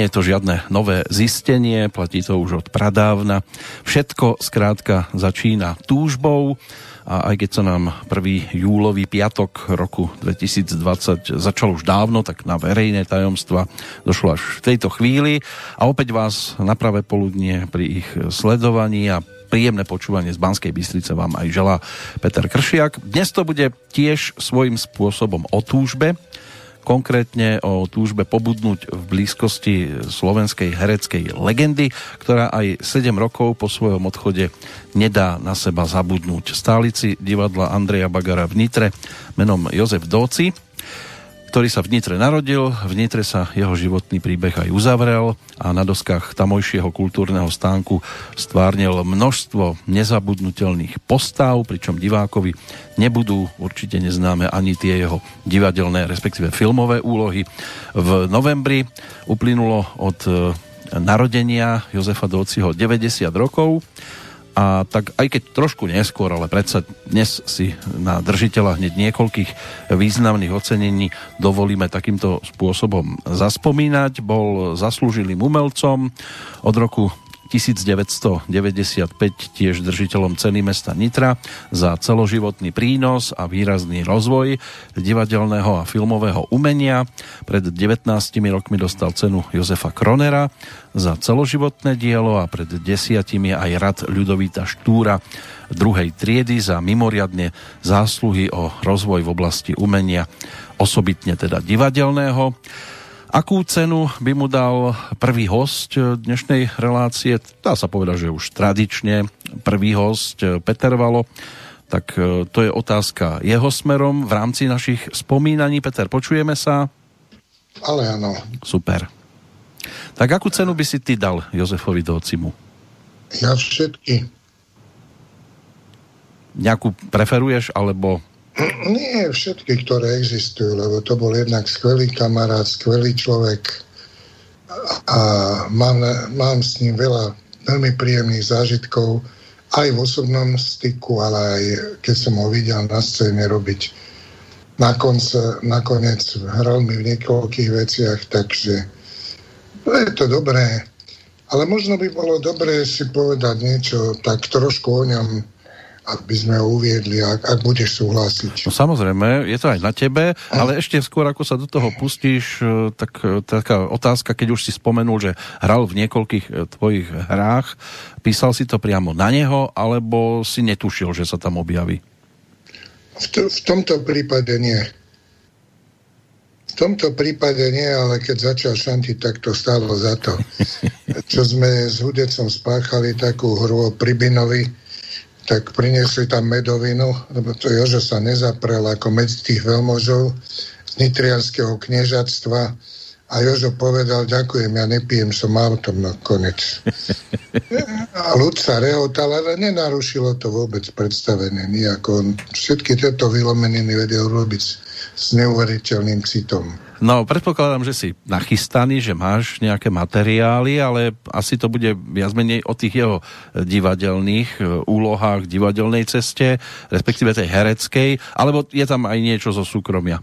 Nie je to žiadne nové zistenie, platí to už od pradávna. Všetko skrátka začína túžbou a aj keď sa nám 1. júlový piatok roku 2020 začal už dávno, tak na verejné tajomstva došlo až v tejto chvíli a opäť vás na pravé poludnie pri ich sledovaní a príjemné počúvanie z Banskej Bystrice vám aj želá Peter Kršiak. Dnes to bude tiež svojím spôsobom o túžbe, konkrétne o túžbe pobudnúť v blízkosti slovenskej hereckej legendy, ktorá aj 7 rokov po svojom odchode nedá na seba zabudnúť. Stálici divadla Andreja Bagara v Nitre menom Jozef Dóci ktorý sa v Nitre narodil, v Nitre sa jeho životný príbeh aj uzavrel a na doskách tamojšieho kultúrneho stánku stvárnil množstvo nezabudnutelných postav, pričom divákovi nebudú určite neznáme ani tie jeho divadelné, respektíve filmové úlohy. V novembri uplynulo od eh, narodenia Jozefa Dóciho 90 rokov a tak aj keď trošku neskôr, ale predsa dnes si na držiteľa hneď niekoľkých významných ocenení dovolíme takýmto spôsobom zaspomínať. Bol zaslúžilým umelcom od roku 1995 tiež držiteľom ceny mesta Nitra za celoživotný prínos a výrazný rozvoj divadelného a filmového umenia. Pred 19 rokmi dostal cenu Jozefa Kronera za celoživotné dielo a pred desiatimi aj rad Ľudovíta Štúra druhej triedy za mimoriadne zásluhy o rozvoj v oblasti umenia, osobitne teda divadelného. Akú cenu by mu dal prvý host dnešnej relácie? Dá sa povedať, že už tradične prvý host Peter Valo. Tak e, to je otázka jeho smerom v rámci našich spomínaní. Peter, počujeme sa? Ale áno. Super. Tak akú cenu by si ty dal Jozefovi Docimu? Ja všetky. Nejakú preferuješ, alebo nie všetky, ktoré existujú, lebo to bol jednak skvelý kamarát, skvelý človek a mám, mám s ním veľa veľmi príjemných zážitkov aj v osobnom styku, ale aj keď som ho videl na scéne robiť na konce, nakoniec hral mi v niekoľkých veciach, takže je to dobré. Ale možno by bolo dobré si povedať niečo tak trošku o ňom, aby sme ho uviedli, ak, ak budeš súhlasiť. No samozrejme, je to aj na tebe, ale ešte skôr, ako sa do toho pustíš, e, tak e, taká otázka, keď už si spomenul, že hral v niekoľkých e, tvojich hrách, písal si to priamo na neho, alebo si netušil, že sa tam objaví? V, to, v tomto prípade nie. V tomto prípade nie, ale keď začal šantiť, tak to stálo za to. Čo sme s Hudecom spáchali takú hru o Pribinovi, tak priniesli tam medovinu, lebo to Jožo sa nezaprel ako medzi tých veľmožov z nitrianského kniežatstva a Jožo povedal, ďakujem, ja nepijem, som autom na konec. A ľud sa rehotal, ale nenarušilo to vôbec predstavenie. Nijako on všetky tieto vylomeniny vedel robiť s neuveriteľným citom. No, predpokladám, že si nachystaný, že máš nejaké materiály, ale asi to bude viac menej o tých jeho divadelných e, úlohách, divadelnej ceste, respektíve tej hereckej, alebo je tam aj niečo zo súkromia?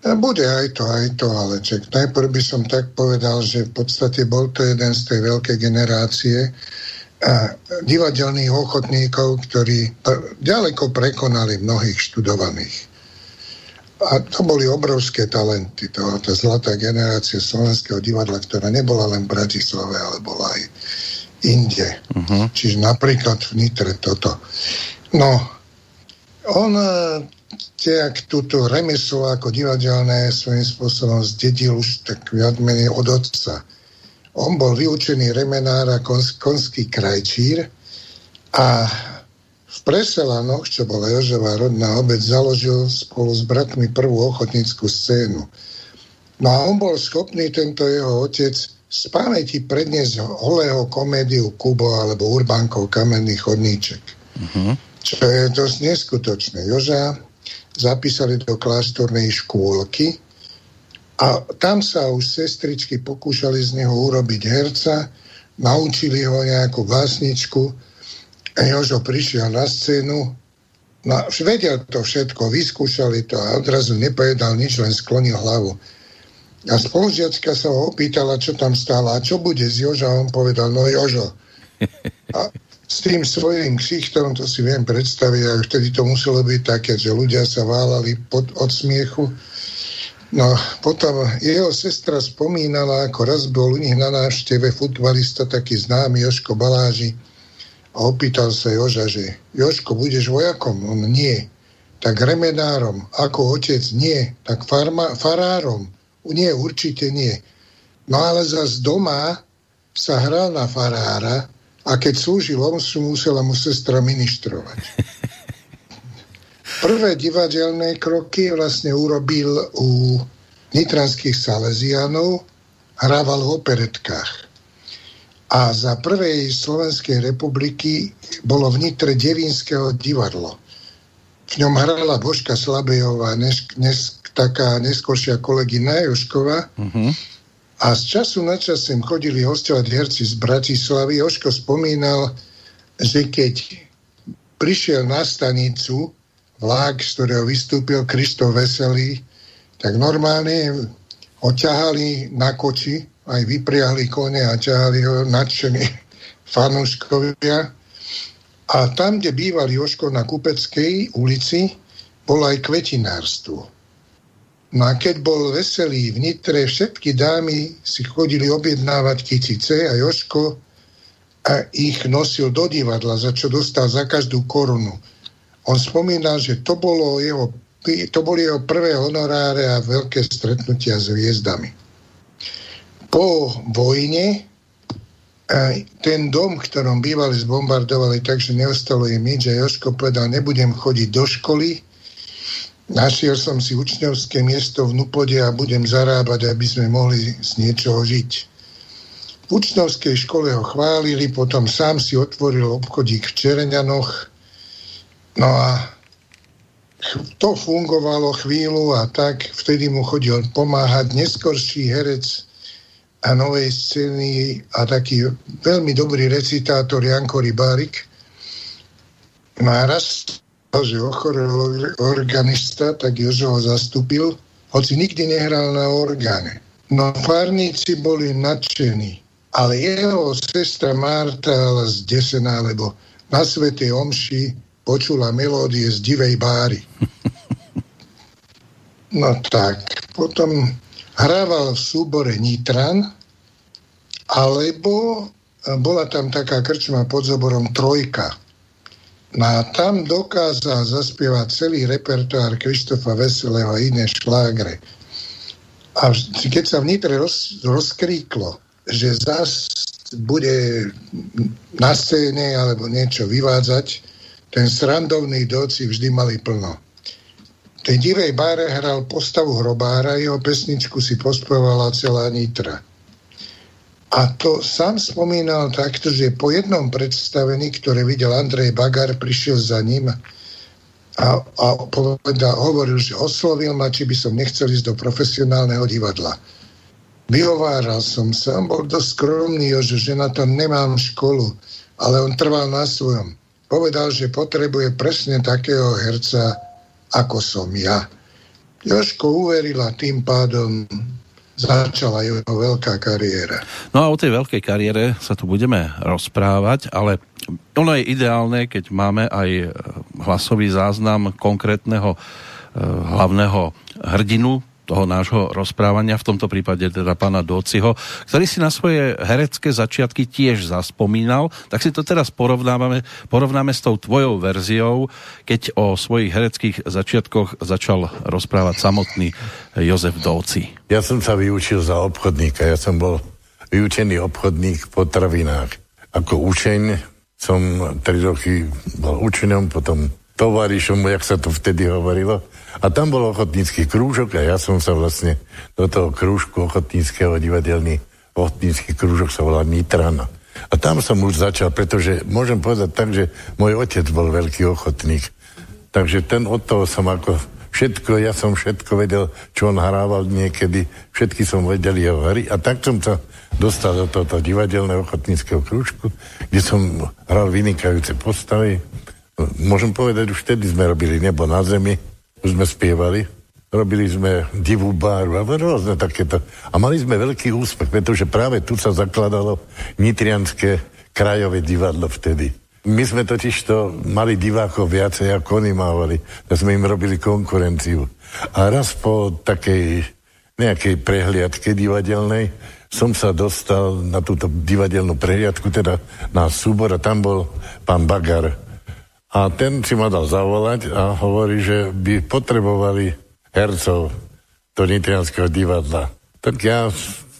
E, bude aj to, aj to, ale ček. Najprv by som tak povedal, že v podstate bol to jeden z tej veľkej generácie divadelných ochotníkov, ktorí ďaleko prekonali mnohých študovaných. A to boli obrovské talenty, to, tá zlatá generácia slovenského divadla, ktorá nebola len v Bratislave, ale bola aj inde. Uh-huh. Čiže napríklad v Nitre toto. No, on e, tejak túto remeslo ako divadelné svojím spôsobom zdedil už tak viac menej od otca. On bol vyučený remenár a kons- konský krajčír a Preselanoch, čo bola Jožová rodná obec, založil spolu s bratmi prvú ochotníckú scénu. No a on bol schopný, tento jeho otec, z pamäti predniesť holého komédiu Kubo alebo Urbánkov kamenný chodníček. Uh-huh. Čo je dosť neskutočné. Joža zapísali do kláštornej škôlky a tam sa už sestričky pokúšali z neho urobiť herca, naučili ho nejakú básničku, Jožo prišiel na scénu, no, vedel to všetko, vyskúšali to a odrazu nepovedal nič, len sklonil hlavu. A spolužiačka sa ho opýtala, čo tam stála a čo bude z Joža. A on povedal, no Jožo. A s tým svojím ksichtom, to si viem predstaviť, a vtedy to muselo byť také, že ľudia sa válali pod, od smiechu. No potom jeho sestra spomínala, ako raz bol u nich na návšteve futbalista, taký známy Joško Baláži, a opýtal sa Joža, že Joško, budeš vojakom? On nie. Tak remedárom. Ako otec? Nie. Tak farma, farárom? Nie, určite nie. No ale zase doma sa hral na farára a keď slúžil omšu, musela mu sestra ministrovať. Prvé divadelné kroky vlastne urobil u nitranských Salesianov, hrával v operetkách. A za prvej Slovenskej republiky bolo v Nitre Devinského divadlo. V ňom hrala Božka Slabejová, nes, nes, taká neskôršia kolegyna Joškova. Uh-huh. A z času na čas sem chodili hostovať herci z Bratislavy. Joško spomínal, že keď prišiel na stanicu vlák, z ktorého vystúpil Kristo Veselý, tak normálne ho ťahali na koči, aj vypriahli kone a ťahali ho nadšení fanúškovia. A tam, kde býval Joško na Kupeckej ulici, bolo aj kvetinárstvo. No a keď bol veselý v Nitre, všetky dámy si chodili objednávať kytice a Joško a ich nosil do divadla, za čo dostal za každú korunu. On spomínal, že to, bolo jeho, to boli jeho prvé honoráre a veľké stretnutia s hviezdami. Po vojne ten dom, v ktorom bývali, zbombardovali tak, že neostalo im nič a Joško povedal, nebudem chodiť do školy, Našiel som si učňovské miesto v Nupode a budem zarábať, aby sme mohli z niečoho žiť. V učňovskej škole ho chválili, potom sám si otvoril obchodík v Čereňanoch. No a to fungovalo chvíľu a tak vtedy mu chodil pomáhať neskorší herec a novej scény a taký veľmi dobrý recitátor Janko Rybárik. No a raz že ochorel organista, tak Jožo ho zastúpil, hoci nikdy nehral na orgáne. No párnici boli nadšení, ale jeho sestra Marta ale zdesená, lebo na Svetej Omši počula melódie z divej báry. No tak, potom hrával v súbore Nitran, alebo bola tam taká krčma pod zoborom Trojka. No a tam dokázal zaspievať celý repertoár Krištofa Veselého a iné šlágre. A keď sa v Nitre roz, rozkríklo, že zas bude na scéne alebo niečo vyvádzať, ten srandovný doci vždy mali plno. Tej divej báre hral postavu hrobára, jeho pesničku si pospevala celá Nitra. A to sám spomínal takto, že po jednom predstavení, ktoré videl Andrej Bagar, prišiel za ním a, a povedal, hovoril, že oslovil ma, či by som nechcel ísť do profesionálneho divadla. Vyhováral som sa, on bol dosť skromný, že, že na to nemám školu, ale on trval na svojom. Povedal, že potrebuje presne takého herca, ako som ja. Joško uverila tým pádom začala jeho veľká kariéra. No a o tej veľkej kariére sa tu budeme rozprávať, ale ono je ideálne, keď máme aj hlasový záznam konkrétneho eh, hlavného hrdinu toho nášho rozprávania, v tomto prípade teda pána Dociho, ktorý si na svoje herecké začiatky tiež zaspomínal, tak si to teraz porovnávame, porovnáme s tou tvojou verziou, keď o svojich hereckých začiatkoch začal rozprávať samotný Jozef Doci. Ja som sa vyučil za obchodníka, ja som bol vyučený obchodník v potravinách. Ako učeň som 3 roky bol učeňom, potom tovarišom, jak sa to vtedy hovorilo, a tam bol ochotnícky krúžok a ja som sa vlastne do toho krúžku ochotníckého divadelný ochotnícky krúžok sa volá Nitrana. A tam som už začal, pretože môžem povedať tak, že môj otec bol veľký ochotník. Takže ten od toho som ako všetko, ja som všetko vedel, čo on hrával niekedy, všetky som vedel jeho hry a tak som sa dostal do tohoto divadelného ochotníckého krúžku, kde som hral vynikajúce postavy. Môžem povedať, už vtedy sme robili nebo na zemi, už sme spievali. robili sme divú báru a rôzne takéto. A mali sme veľký úspech, pretože práve tu sa zakladalo Nitrianské krajové divadlo vtedy. My sme totiž to mali divákov viacej, ako oni mávali. Tak sme im robili konkurenciu. A raz po takej nejakej prehliadke divadelnej som sa dostal na túto divadelnú prehliadku, teda na súbor a tam bol pán Bagar. A ten si ma dal zavolať a hovorí, že by potrebovali hercov do Nitrianského divadla. Tak ja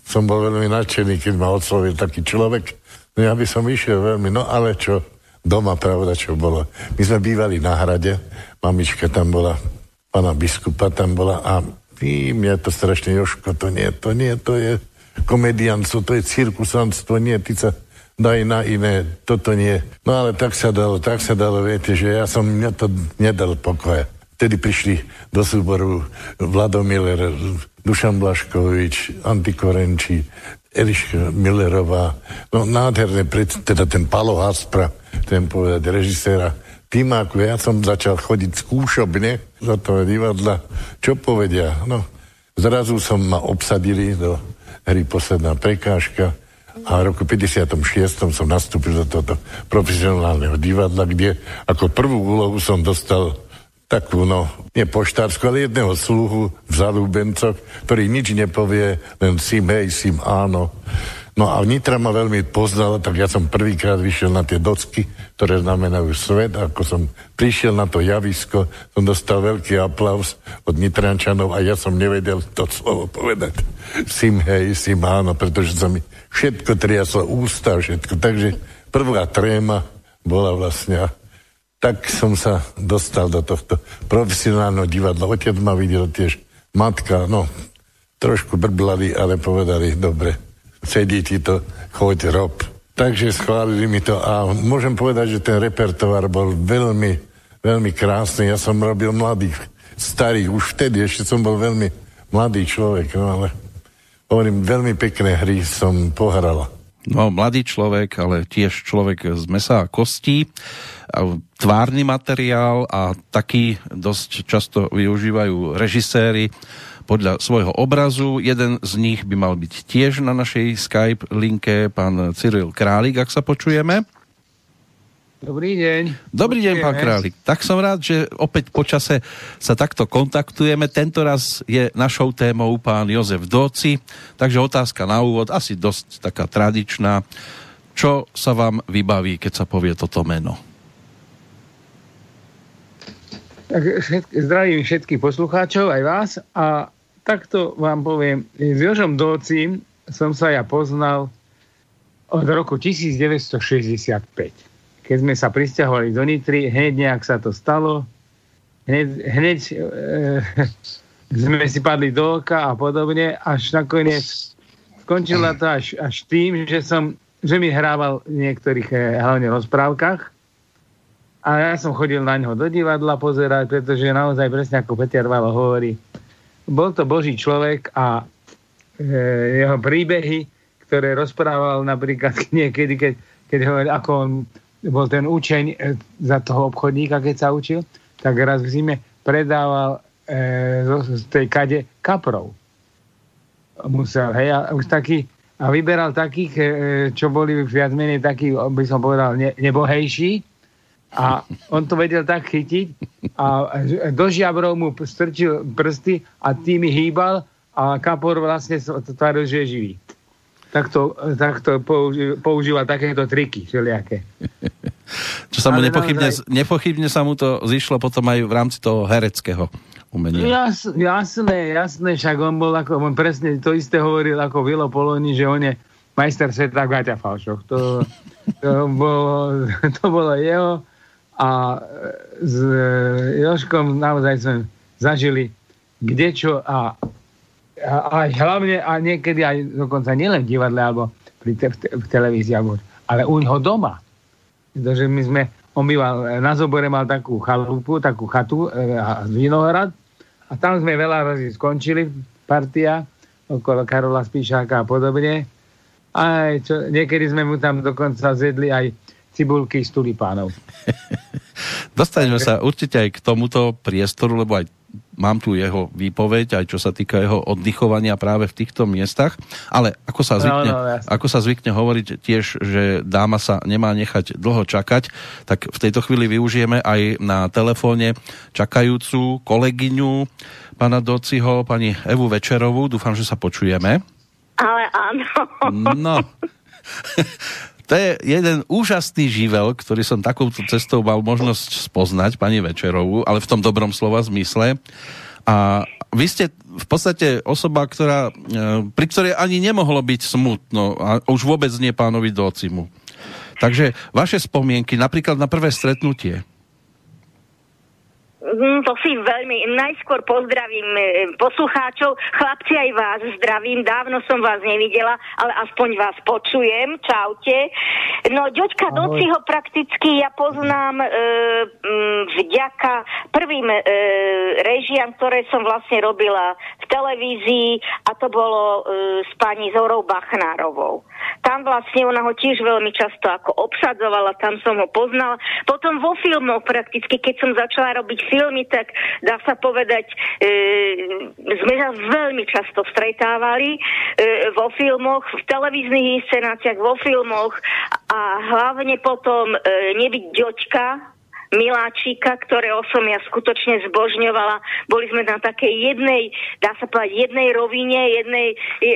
som bol veľmi nadšený, keď ma oslovil taký človek. No ja by som išiel veľmi, no ale čo, doma, pravda, čo bolo. My sme bývali na hrade, mamička tam bola, pana biskupa tam bola a vy, mňa to strašne, Joško, to nie, to nie, to je komedianco, to je cirkusanstvo, nie, ty sa daj na iné, toto nie. No ale tak sa dalo, tak sa dalo, viete, že ja som, mňa to nedal pokoja. Vtedy prišli do súboru Vlado Miller, Dušan Blaškovič, Antikorenči, Eliška Millerová, no nádherné, teda ten Palo Haspra, ten povedať režiséra, tým ako ja som začal chodiť skúšobne za to divadla, čo povedia, no zrazu som ma obsadili do hry Posledná prekážka a v roku 56. som nastúpil do tohto profesionálneho divadla, kde ako prvú úlohu som dostal takú, no, nie poštárskú, ale jedného sluhu v Zalúbencoch, ktorý nič nepovie, len sim hej, sim áno. No a Nitra ma veľmi poznala, tak ja som prvýkrát vyšiel na tie docky, ktoré znamenajú svet. Ako som prišiel na to javisko, som dostal veľký aplaus od Nitrančanov a ja som nevedel to slovo povedať. Sim hej, sim áno, pretože sa mi všetko triaslo, ústa, všetko. Takže prvá tréma bola vlastne tak som sa dostal do tohto profesionálneho divadla. Otec ma videl tiež, matka, no, trošku brblaví, ale povedali, dobre, sedí ti to, choď, rob. Takže schválili mi to a môžem povedať, že ten repertoár bol veľmi, veľmi krásny. Ja som robil mladých, starých, už vtedy ešte som bol veľmi mladý človek, no ale hovorím, veľmi pekné hry som pohral. No, mladý človek, ale tiež človek z mesa a kostí tvárny materiál a taký dosť často využívajú režiséri podľa svojho obrazu. Jeden z nich by mal byť tiež na našej Skype linke, pán Cyril Králik, ak sa počujeme. Dobrý deň. Dobrý deň, pán Králik. Tak som rád, že opäť počase sa takto kontaktujeme. Tento raz je našou témou pán Jozef Doci, takže otázka na úvod, asi dosť taká tradičná. Čo sa vám vybaví, keď sa povie toto meno? Tak všetky, zdravím všetkých poslucháčov, aj vás. A takto vám poviem, s Jožom Dócim som sa ja poznal od roku 1965. Keď sme sa pristahovali do Nitry, hneď nejak sa to stalo. Hneď, hneď e, sme si padli do oka a podobne, až nakoniec skončilo to až, až tým, že, som, že mi hrával v niektorých e, hlavne rozprávkach a ja som chodil na ňo do divadla pozerať, pretože naozaj presne ako Peter Valo hovorí, bol to Boží človek a e, jeho príbehy, ktoré rozprával napríklad niekedy, keď, keď hovoril, ako on bol ten učeň e, za toho obchodníka, keď sa učil, tak raz v zime predával e, z, tej kade kaprov. Musel, hej, a už taký, a vyberal takých, e, čo boli viac menej takí, by som povedal, ne, nebohejší, a on to vedel tak chytiť a do žiabrov mu strčil prsty a tými hýbal a kapor vlastne tváril, že je živý. Takto, takto používa takéto triky všelijaké. Čo sa mu nepochybne, naozaj... nepochybne sa mu to zišlo potom aj v rámci toho hereckého umenia. Jas, jasné, jasné, však on bol ako, on presne to isté hovoril ako Vilo Poloni, že on je majster sveta v Gaťafalšoch. To, to, bolo, to bolo jeho a e, s e, Joškom naozaj sme zažili kdečo a, a aj hlavne a niekedy aj dokonca nielen v divadle alebo pri te, v televízii, alebo, ale u neho doma. Pretože my sme, on býval, na Zobore mal takú chalupu, takú chatu e, a vinohrad a tam sme veľa razy skončili partia okolo Karola Spíšáka a podobne. Aj čo, niekedy sme mu tam dokonca zjedli aj cibulky z tulipánov. Dostaneme sa určite aj k tomuto priestoru, lebo aj mám tu jeho výpoveď, aj čo sa týka jeho oddychovania práve v týchto miestach, ale ako sa zvykne, no, no, ako sa zvykne hovoriť tiež, že dáma sa nemá nechať dlho čakať, tak v tejto chvíli využijeme aj na telefóne čakajúcu kolegyňu pána Dociho, pani Evu Večerovú. Dúfam, že sa počujeme. Ale áno. No. To je jeden úžasný živel, ktorý som takouto cestou mal možnosť spoznať, pani Večerovú, ale v tom dobrom slova zmysle. A vy ste v podstate osoba, ktorá, e, pri ktorej ani nemohlo byť smutno, a už vôbec nie pánovi Docimu. Takže vaše spomienky, napríklad na prvé stretnutie, to si veľmi, najskôr pozdravím e, poslucháčov, chlapci aj vás zdravím, dávno som vás nevidela, ale aspoň vás počujem, čaute. No, Ďoďka Dociho prakticky ja poznám e, m, vďaka prvým e, režiam, ktoré som vlastne robila v televízii a to bolo e, s pani Zorou Bachnárovou. Tam vlastne ona ho tiež veľmi často ako obsadzovala, tam som ho poznala. Potom vo filmoch prakticky, keď som začala robiť filmy, tak dá sa povedať, e, sme sa veľmi často stretávali e, vo filmoch, v televíznych inscenáciách, vo filmoch a hlavne potom e, nebyť ďoďka, miláčika, ktorého som ja skutočne zbožňovala. Boli sme na takej jednej, dá sa povedať, jednej rovine, jednej,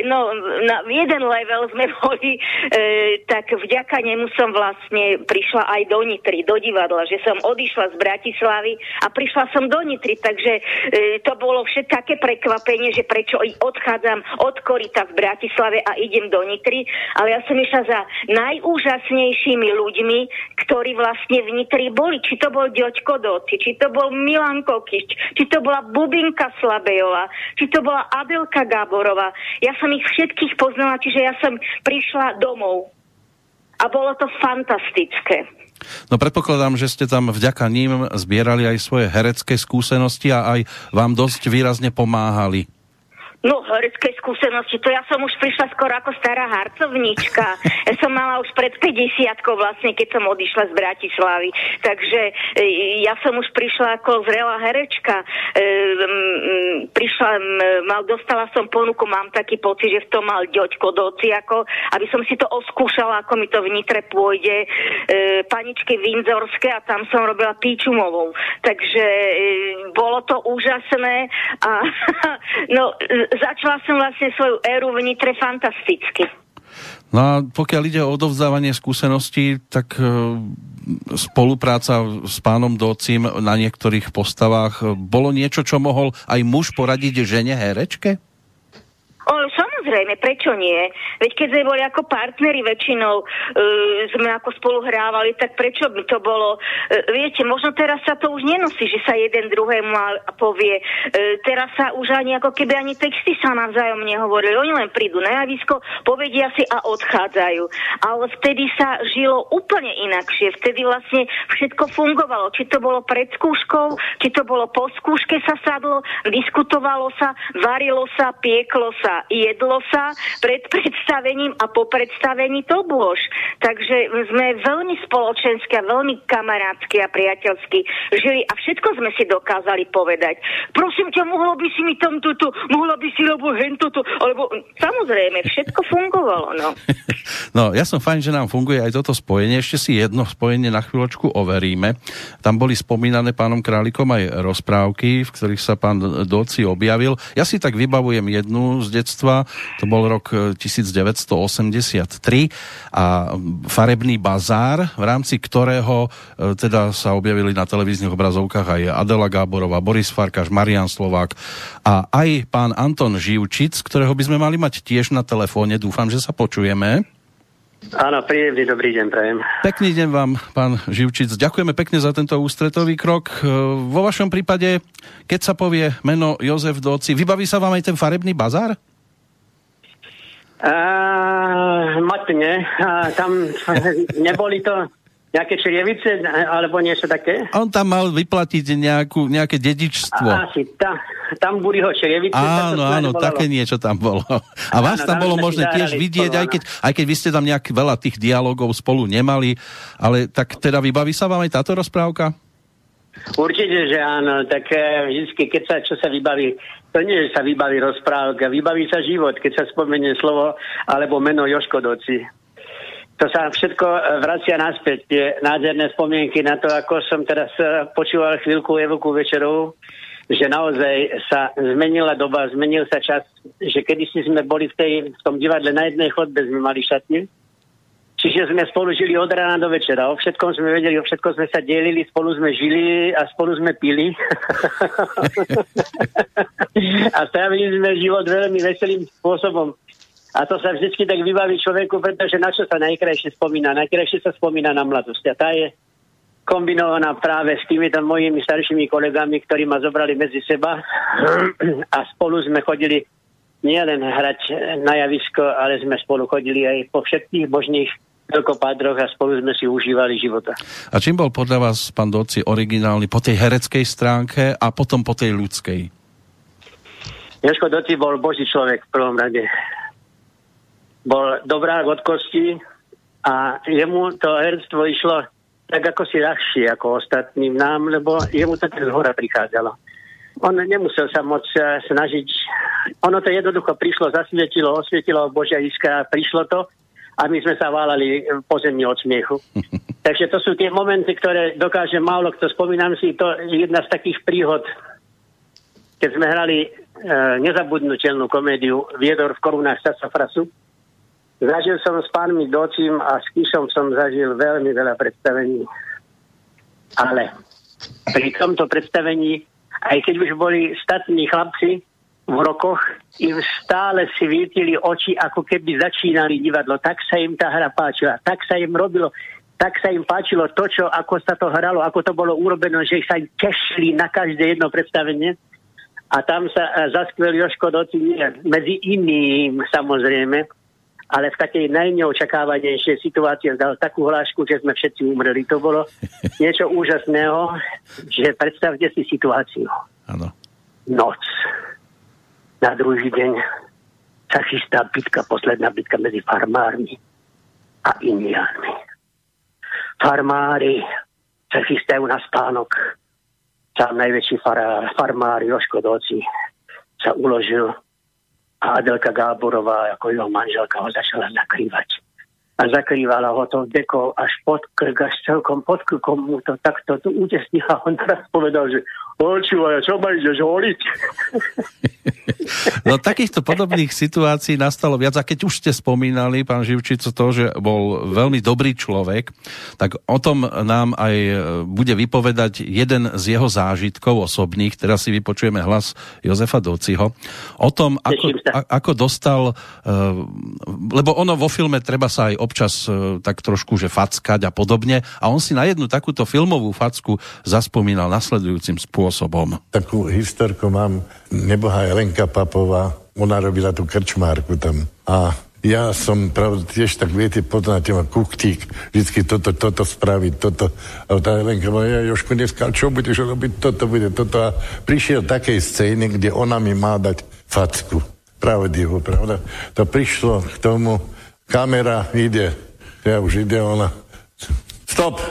no, na jeden level sme boli, e, tak vďaka nemu som vlastne prišla aj do Nitry, do divadla, že som odišla z Bratislavy a prišla som do Nitry, takže e, to bolo všetko také prekvapenie, že prečo odchádzam od Korita v Bratislave a idem do Nitry, ale ja som išla za najúžasnejšími ľuďmi, ktorí vlastne v Nitri boli. Či to to bol Ďoďko Doci, či to bol Milan Kokišť, či to bola Bubinka Slabejová, či to bola Adelka Gáborová. Ja som ich všetkých poznala, čiže ja som prišla domov. A bolo to fantastické. No predpokladám, že ste tam vďaka ním zbierali aj svoje herecké skúsenosti a aj vám dosť výrazne pomáhali. No, herecké skúsenosti, to ja som už prišla skoro ako stará harcovníčka. Ja som mala už pred 50 vlastne, keď som odišla z Bratislavy. Takže e, ja som už prišla ako zrelá herečka. E, prišla, mal, dostala som ponuku, mám taký pocit, že v tom mal ďoďko doci, ako, aby som si to oskúšala, ako mi to v Nitre pôjde. E, paničky Vinzorské a tam som robila Píčumovou. Takže bolo to úžasné a no, začala som vlastne svoju éru v Nitre fantasticky. No a pokiaľ ide o odovzdávanie skúseností, tak e, spolupráca s pánom Docim na niektorých postavách, e, bolo niečo, čo mohol aj muž poradiť žene herečke? O, samozrejme, prečo nie? Veď keď sme boli ako partneri väčšinou, uh, sme ako spolu hrávali, tak prečo by to bolo? Uh, viete, možno teraz sa to už nenosí, že sa jeden druhému povie. Uh, teraz sa už ani ako keby ani texty sa navzájom nehovorili. Oni len prídu na javisko, povedia si a odchádzajú. Ale vtedy sa žilo úplne inakšie. Vtedy vlastne všetko fungovalo. Či to bolo pred skúškou, či to bolo po skúške sa sadlo, diskutovalo sa, varilo sa, pieklo sa jedlo sa pred predstavením a po predstavení to bôž. Takže sme veľmi spoločenské veľmi kamarátsky a priateľsky žili a všetko sme si dokázali povedať. Prosím ťa, mohlo by si mi tam toto, mohla by si robiť hen toto, alebo samozrejme, všetko fungovalo, no. No, ja som fajn, že nám funguje aj toto spojenie. Ešte si jedno spojenie na chvíľočku overíme. Tam boli spomínané pánom Králikom aj rozprávky, v ktorých sa pán Doci objavil. Ja si tak vybavujem jednu z detstva, to bol rok 1983 e, a farebný bazár, v rámci ktorého e, teda sa objavili na televíznych obrazovkách aj Adela Gáborová, Boris Farkáš, Marian Slovák a aj pán Anton Živčic, ktorého by sme mali mať tiež na telefóne. Dúfam, že sa počujeme. Áno, príjemný dobrý deň, prajem. Pekný deň vám, pán Živčic. Ďakujeme pekne za tento ústretový krok. E, vo vašom prípade, keď sa povie meno Jozef Doci, vybaví sa vám aj ten farebný bazár? Uh, matne, uh, tam neboli to nejaké črievice alebo niečo také? On tam mal vyplatiť nejakú, nejaké dedičstvo. Asi, tam, tam boli ho črievice. Áno, áno, také niečo tam bolo. A vás áno, tam, bolo možné tiež vidieť, spolu, aj, keď, aj keď vy ste tam nejak veľa tých dialogov spolu nemali, ale tak teda vybaví sa vám aj táto rozprávka? Určite, že áno. Tak uh, vždy, keď sa, čo sa vybaví, to nie, že sa vybaví rozprávka, vybaví sa život, keď sa spomenie slovo alebo meno Joško. To sa všetko e, vracia naspäť. Tie nádherné spomienky na to, ako som teraz počúval chvíľku Evoku večerov, že naozaj sa zmenila doba, zmenil sa čas, že kedysi sme boli v, tej, v tom divadle na jednej chodbe, sme mali šatne, Čiže sme spolu žili od rána do večera. O všetkom sme vedeli, o všetkom sme sa delili, spolu sme žili a spolu sme pili. a strávili sme život veľmi veselým spôsobom. A to sa vždy tak vybaví človeku, pretože na čo sa najkrajšie spomína? Najkrajšie sa spomína na mladosť. A tá je kombinovaná práve s týmito mojimi staršími kolegami, ktorí ma zobrali medzi seba a spolu sme chodili nielen hrať na javisko, ale sme spolu chodili aj po všetkých božných veľkopádroch a spolu sme si užívali života. A čím bol podľa vás, pán Doci, originálny po tej hereckej stránke a potom po tej ľudskej? Joško Doci bol boží človek v prvom rade. Bol dobrák od kosti a jemu to herectvo išlo tak ako si ľahšie ako ostatným nám, lebo jemu to tak z hora prichádzalo. On nemusel sa moc eh, snažiť. Ono to jednoducho prišlo, zasvietilo, osvietilo Božia iskra, prišlo to a my sme sa válali po zemi od smiechu. Takže to sú tie momenty, ktoré dokáže málo kto. Spomínam si, to jedna z takých príhod, keď sme hrali e, nezabudnutelnú komédiu Viedor v korunách Sasafrasu. Zažil som s pánmi Docím a s Kišom som zažil veľmi veľa predstavení. Ale pri tomto predstavení, aj keď už boli statní chlapci, v rokoch im stále svítili oči, ako keby začínali divadlo. Tak sa im tá hra páčila, tak sa im robilo, tak sa im páčilo to, čo, ako sa to hralo, ako to bolo urobené, že sa im tešili na každé jedno predstavenie. A tam sa zaskvel Joško Doci medzi iným samozrejme, ale v takej najneočakávanejšej situácii dal takú hlášku, že sme všetci umreli. To bolo niečo úžasného, že predstavte si situáciu. Áno. Noc na druhý deň sa chystá bitka, posledná bitka medzi farmármi a indiánmi. Farmári sa chystajú na spánok. Sám najväčší far, farmár Joško Doci sa uložil a Adelka Gáborová ako jeho manželka ho začala zakrývať a zakrývala ho to dekou až pod krk, až celkom pod krkom mu to takto tu utesnila. On teraz povedal, že Počúvaj, čo ma ideš holiť? No takýchto podobných situácií nastalo viac. A keď už ste spomínali, pán Živčico, to, že bol veľmi dobrý človek, tak o tom nám aj bude vypovedať jeden z jeho zážitkov osobných, teraz si vypočujeme hlas Jozefa Dociho, o tom, ako, a, ako dostal, uh, lebo ono vo filme treba sa aj občas uh, tak trošku, že fackať a podobne. A on si na jednu takúto filmovú facku zaspomínal nasledujúcim spôsobom spôsobom. Takú historku mám, nebohá Jelenka Papová, ona robila tú krčmárku tam. A ja som pravda tiež tak, viete, poznáte ma kuktík, vždycky toto, toto spraviť, toto. A tá Helenka ma, ja Jožko, dneska, čo budeš robiť, toto bude, toto. A prišiel takej scény, kde ona mi má dať facku. Pravdivo, pravda? To prišlo k tomu, kamera ide, ja už ide ona. Stop!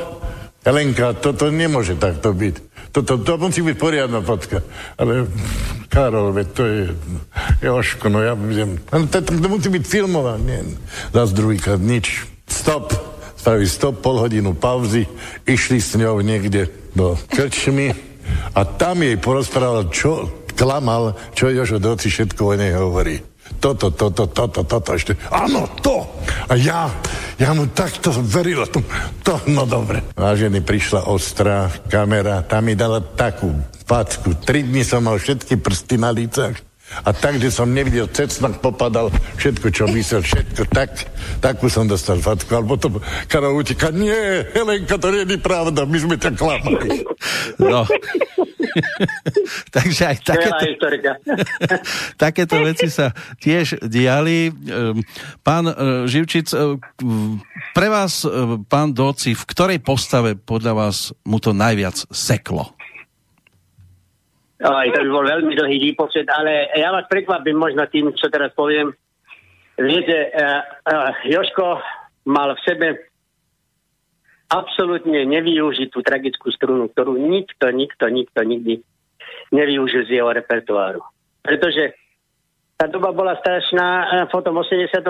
Helenka, toto nemôže takto byť. To, to, musí byť poriadna fotka. Ale Karol, veď to je Joško, no ja budem... To, to, to musí byť filmová. Nie. Zas druhýkrát nič. Stop. Spraví stop, pol hodinu pauzy. Išli s ňou niekde do krčmy a tam jej porozprával, čo klamal, čo Jožo Doci všetko o nej hovorí toto, toto, toto, toto ešte. Áno, to. A ja, ja mu takto veril. To, to, no dobre. Vážený, prišla ostrá kamera, tam mi dala takú facku. Tri dni som mal všetky prsty na lícach. A tak, že som nevidel, cecnak popadal, všetko, čo myslel, všetko, tak, takú som dostal fatku. Ale potom Karol uteká, nie, Helenka, to nie je pravda, my sme ťa klamali. No. Takže aj takéto, takéto veci sa tiež diali. Ehm, pán e, Živčic, e, pre vás, e, pán Doci, v ktorej postave podľa vás mu to najviac seklo? Aj, to by bol veľmi dlhý výpočet, ale ja vás prekvapím možno tým, čo teraz poviem. Viete, uh, uh, Joško mal v sebe absolútne nevyužitú tragickú strunu, ktorú nikto, nikto, nikto nikdy nevyužil z jeho repertoáru. Pretože tá doba bola strašná v tom 89.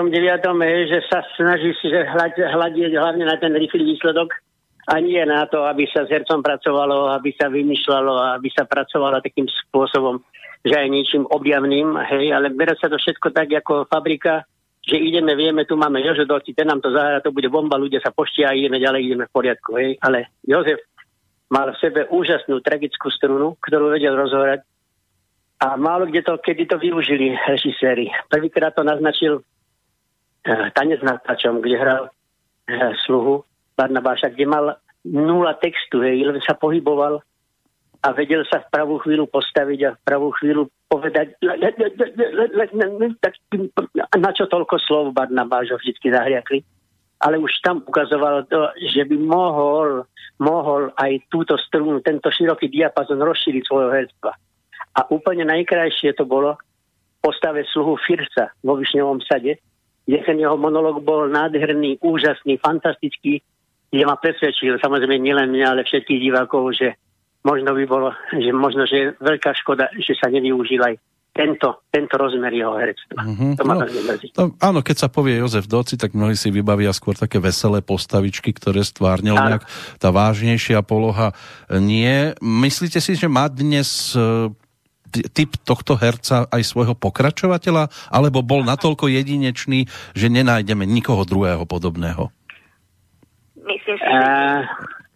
že sa snaží si hľadiť hlavne na ten rýchly výsledok a nie na to, aby sa s hercom pracovalo, aby sa vymýšľalo, aby sa pracovalo takým spôsobom, že aj niečím objavným, hej, ale bere sa to všetko tak ako fabrika, že ideme, vieme, tu máme Jožo Doci, ten nám to zahrá, to bude bomba, ľudia sa poštia a ideme ďalej, ideme v poriadku, hej, ale Jozef mal v sebe úžasnú tragickú strunu, ktorú vedel rozhovárať a málo kde to, kedy to využili režiséri. Prvýkrát to naznačil uh, tanec nad tačom, kde hral uh, sluhu Barnabáša, kde mal nula textu, hej, len sa pohyboval a vedel sa v pravú chvíľu postaviť a v pravú chvíľu povedať, na čo toľko slov Barnabáš ho vždy zahriakli. Ale už tam ukazoval to, že by mohol, mohol aj túto strunu, tento široký diapazon rozšíriť svojho herstva. A úplne najkrajšie to bolo postave sluhu Firca vo Višňovom sade, kde ten jeho monolog bol nádherný, úžasný, fantastický, kde ma presvedčil, samozrejme nielen mňa, ale všetkých divákov, že možno by bolo, že možno, že je veľká škoda, že sa nevyužil aj tento, tento rozmer jeho herectva. Mm-hmm. To ma no, to, áno, keď sa povie Jozef Doci, tak mnohí si vybavia skôr také veselé postavičky, ktoré stvárnil nejak tá vážnejšia poloha nie. Myslíte si, že má dnes e, typ tohto herca aj svojho pokračovateľa, alebo bol natoľko jedinečný, že nenájdeme nikoho druhého podobného? Myslím si, uh,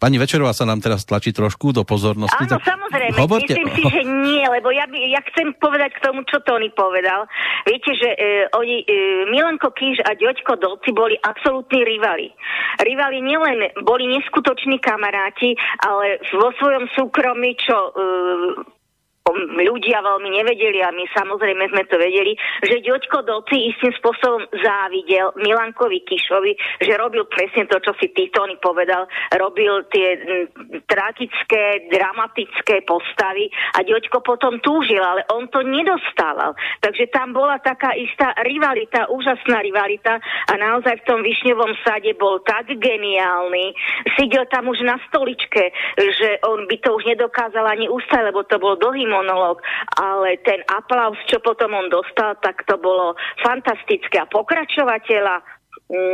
Pani Večerová sa nám teraz tlačí trošku do pozornosti. Áno, tak samozrejme. Hovorte... Myslím si, že nie, lebo ja, by, ja chcem povedať k tomu, čo Tony povedal. Viete, že e, oni, e, Milanko Kíž a Ďoďko Dolci boli absolútni rivali. Rivali nielen boli neskutoční kamaráti, ale vo svojom súkromí, čo e, ľudia veľmi nevedeli a my samozrejme sme to vedeli, že Ďoďko Doci istým spôsobom závidel Milankovi Kišovi, že robil presne to, čo si Tony povedal, robil tie m, tragické, dramatické postavy a Ďoďko potom túžil, ale on to nedostával. Takže tam bola taká istá rivalita, úžasná rivalita a naozaj v tom Višňovom sade bol tak geniálny, sidel tam už na stoličke, že on by to už nedokázal ani ustať, lebo to bol dlhý monológ, ale ten aplaus, čo potom on dostal, tak to bolo fantastické. A pokračovateľa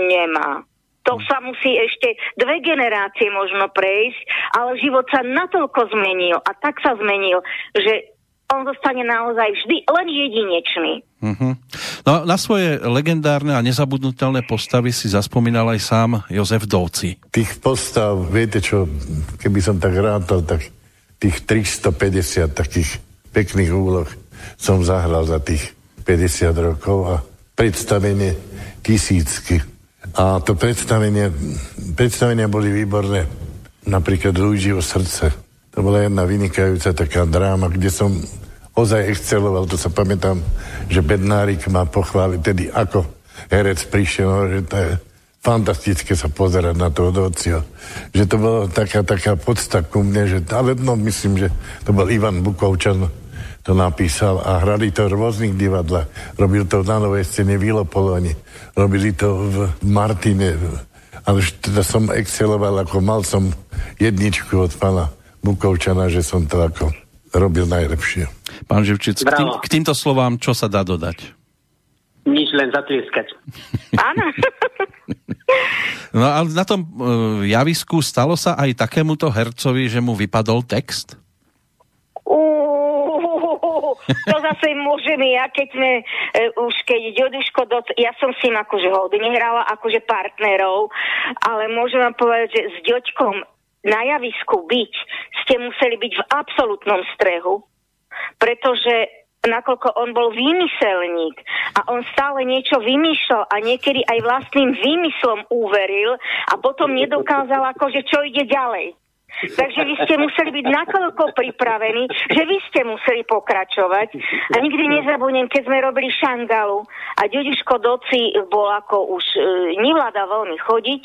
nemá. To sa musí ešte dve generácie možno prejsť, ale život sa natoľko zmenil a tak sa zmenil, že on zostane naozaj vždy len jedinečný. Uh-huh. No, na svoje legendárne a nezabudnutelné postavy si zaspomínal aj sám Jozef Dovci. Tých postav, viete čo, keby som tak rátal, tak tých 350 takých pekných úloh som zahral za tých 50 rokov a predstavenie tisícky. A to predstavenie, predstavenia boli výborné. Napríklad Luigiho srdce. To bola jedna vynikajúca taká dráma, kde som ozaj exceloval. To sa pamätám, že Bednárik ma pochválil tedy ako herec prišiel, že to je fantastické sa pozerať na toho Docio. Že to bola taká, taká podsta ku mne, že, ale no, myslím, že to bol Ivan Bukovčan, to napísal a hrali to v rôznych divadlách. Robil to na Novej scéne v Ilopoloni, robili to v Martine. Ale teda som exceloval, ako mal som jedničku od pána Bukovčana, že som to ako robil najlepšie. Pán Živčic, k, tým, k týmto slovám čo sa dá dodať? Len zatlieskať. Áno. no ale na tom uh, javisku stalo sa aj takémuto hercovi, že mu vypadol text? to zase môžem ja, keď sme uh, už keď Joduško, do, ja som s ním akože hodne hrala, akože partnerov, ale môžem vám povedať, že s Ďoďkom na javisku byť, ste museli byť v absolútnom strehu, pretože nakoľko on bol výmyselník a on stále niečo vymýšľal a niekedy aj vlastným výmyslom uveril a potom nedokázal akože čo ide ďalej. Takže vy ste museli byť nakoľko pripravení, že vy ste museli pokračovať. A nikdy nezabudnem, keď sme robili Šangalu a Ďudiško Doci bol ako už e, nevláda veľmi chodiť,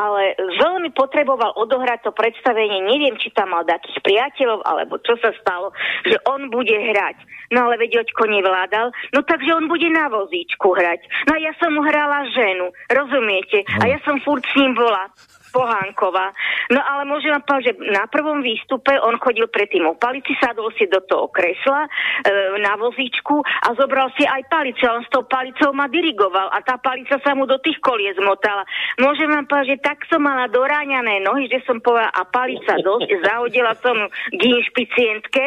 ale veľmi potreboval odohrať to predstavenie. Neviem, či tam mal takých priateľov, alebo čo sa stalo, že on bude hrať. No ale veď Oďko nevládal, no takže on bude na vozíčku hrať. No a ja som mu hrala ženu, rozumiete? A ja som furt s ním bola. Pohánková. No ale môžem vám povedať, že na prvom výstupe on chodil predtým o palici, sadol si do toho kresla e, na vozíčku a zobral si aj palicu. On s tou palicou ma dirigoval a tá palica sa mu do tých kolie zmotala. Môžem vám povedať, že tak som mala doráňané nohy, že som povedala a palica dosť, zahodila som k inšpicientke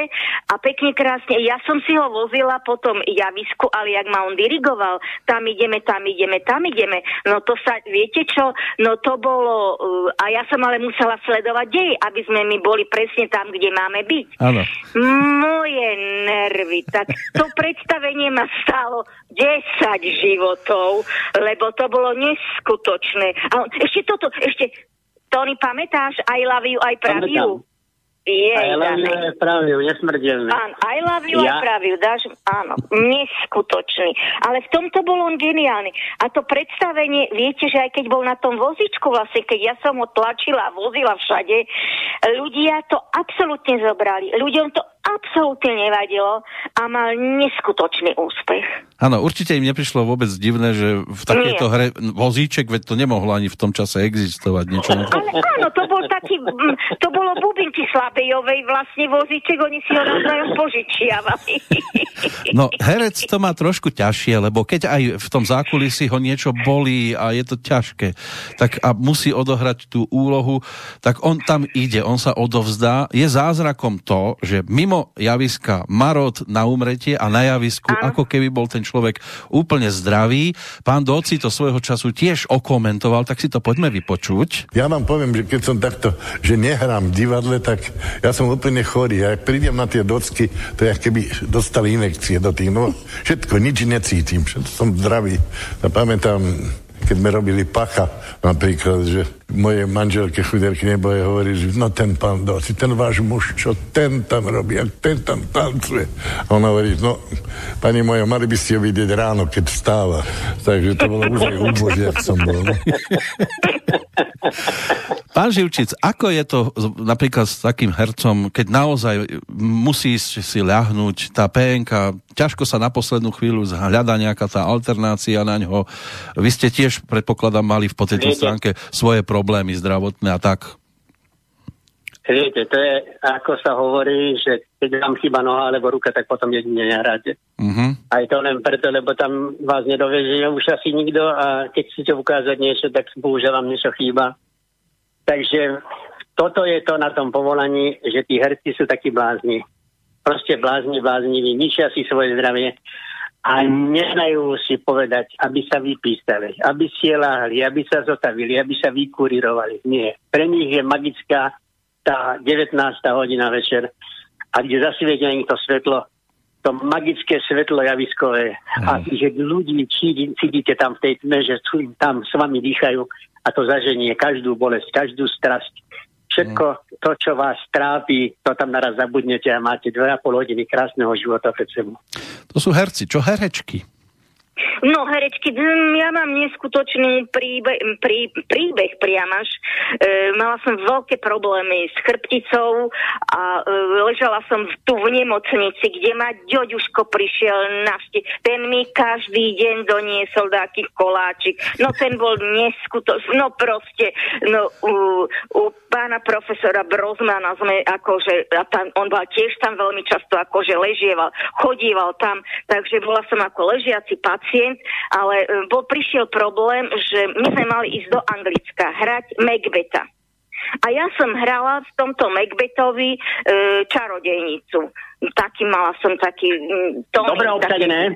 a pekne krásne, ja som si ho vozila potom javisku, ale jak ma on dirigoval, tam ideme, tam ideme, tam ideme. No to sa, viete čo, no to bolo, uh, a ja som ale musela sledovať dej, aby sme my boli presne tam, kde máme byť. Áno. Moje nervy, tak to predstavenie ma stálo 10 životov, lebo to bolo neskutočné. A ešte toto, ešte, Tony, pamätáš I love you, I praviu? Je, I love you, praviu, nesmrteľné. Áno, I love you, ja... Praviu, dáš, áno, neskutočný. Ale v tomto bol on geniálny. A to predstavenie, viete, že aj keď bol na tom vozičku, vlastne, keď ja som ho tlačila a vozila všade, ľudia to absolútne zobrali. Ľuďom to absolútne nevadilo a mal neskutočný úspech. Áno, určite im neprišlo vôbec divné, že v takejto Nie. hre vozíček, veď to nemohlo ani v tom čase existovať niečo. Ale áno, to bol taký, to bolo bubinky Slabejovej vlastne vozíček, oni si ho navzájom požičiavali. No, herec to má trošku ťažšie, lebo keď aj v tom zákulisí ho niečo bolí a je to ťažké, tak a musí odohrať tú úlohu, tak on tam ide, on sa odovzdá. Je zázrakom to, že mimo mimo javiska marot na umretie a na javisku, Áno. ako keby bol ten človek úplne zdravý. Pán Doci to svojho času tiež okomentoval, tak si to poďme vypočuť. Ja vám poviem, že keď som takto, že nehrám v divadle, tak ja som úplne chorý. Ja prídem na tie docky, to je keby dostali inekcie do tých, no všetko, nič necítim, všetko som zdravý. Ja pamätám, keď sme robili pacha, napríklad, že moje manželke chuderky neboje hovorí, že no ten pán Doci, ten váš muž, čo ten tam robí, ak ten tam tancuje. A on hovorí, no, pani moja, mali by ste ho vidieť ráno, keď vstáva. Takže to bolo už aj úbožie, ak som bol. No. Pán Živčic, ako je to napríklad s takým hercom, keď naozaj musí si ľahnúť tá PNK, ťažko sa na poslednú chvíľu hľada nejaká tá alternácia na ňo. Vy ste tiež, predpokladám, mali v po tejto stránke svoje problémy zdravotné a tak. Viete, to je, ako sa hovorí, že keď vám chyba noha alebo ruka, tak potom jedine nehráte. Uh-huh. Aj to len preto, lebo tam vás nedovezie už asi nikto a keď chcete ukázať niečo, tak bohužiaľ vám niečo chýba. Takže toto je to na tom povolaní, že tí herci sú takí blázni. Proste blázni, blázniví, ničia si svoje zdravie a nenajú si povedať, aby sa vypísali, aby si láhli, aby sa zotavili, aby sa vykurírovali. Nie. Pre nich je magická tá 19. hodina večer a kde zasvietenie to svetlo, to magické svetlo javiskové a že ľudí cítite tam v tej tme, že tam s vami dýchajú a to zaženie každú bolesť, každú strasť. Všetko to, čo vás trápi, to tam naraz zabudnete a máte 2,5 hodiny krásneho života pred sebou. To sú herci. Čo herečky? No, herečky, hm, ja mám neskutočný príbeh, prí, príbeh priamaž. E, mala som veľké problémy s chrbticou a e, ležala som tu v nemocnici, kde ma ďoďuško prišiel navšti. Ten mi každý deň doniesol taký koláčik. No ten bol neskutočný. No proste, no u, u pána profesora Brozmana sme akože, a tam, on bol tiež tam veľmi často akože ležieval, chodíval tam, takže bola som ako ležiaci pacient, ale e, bol prišiel problém, že my sme mali ísť do Anglicka hrať Macbeta. A ja som hrala v tomto Macbethovi e, čarodejnicu taký mala som taký... Mm, tón, Dobre obsadené.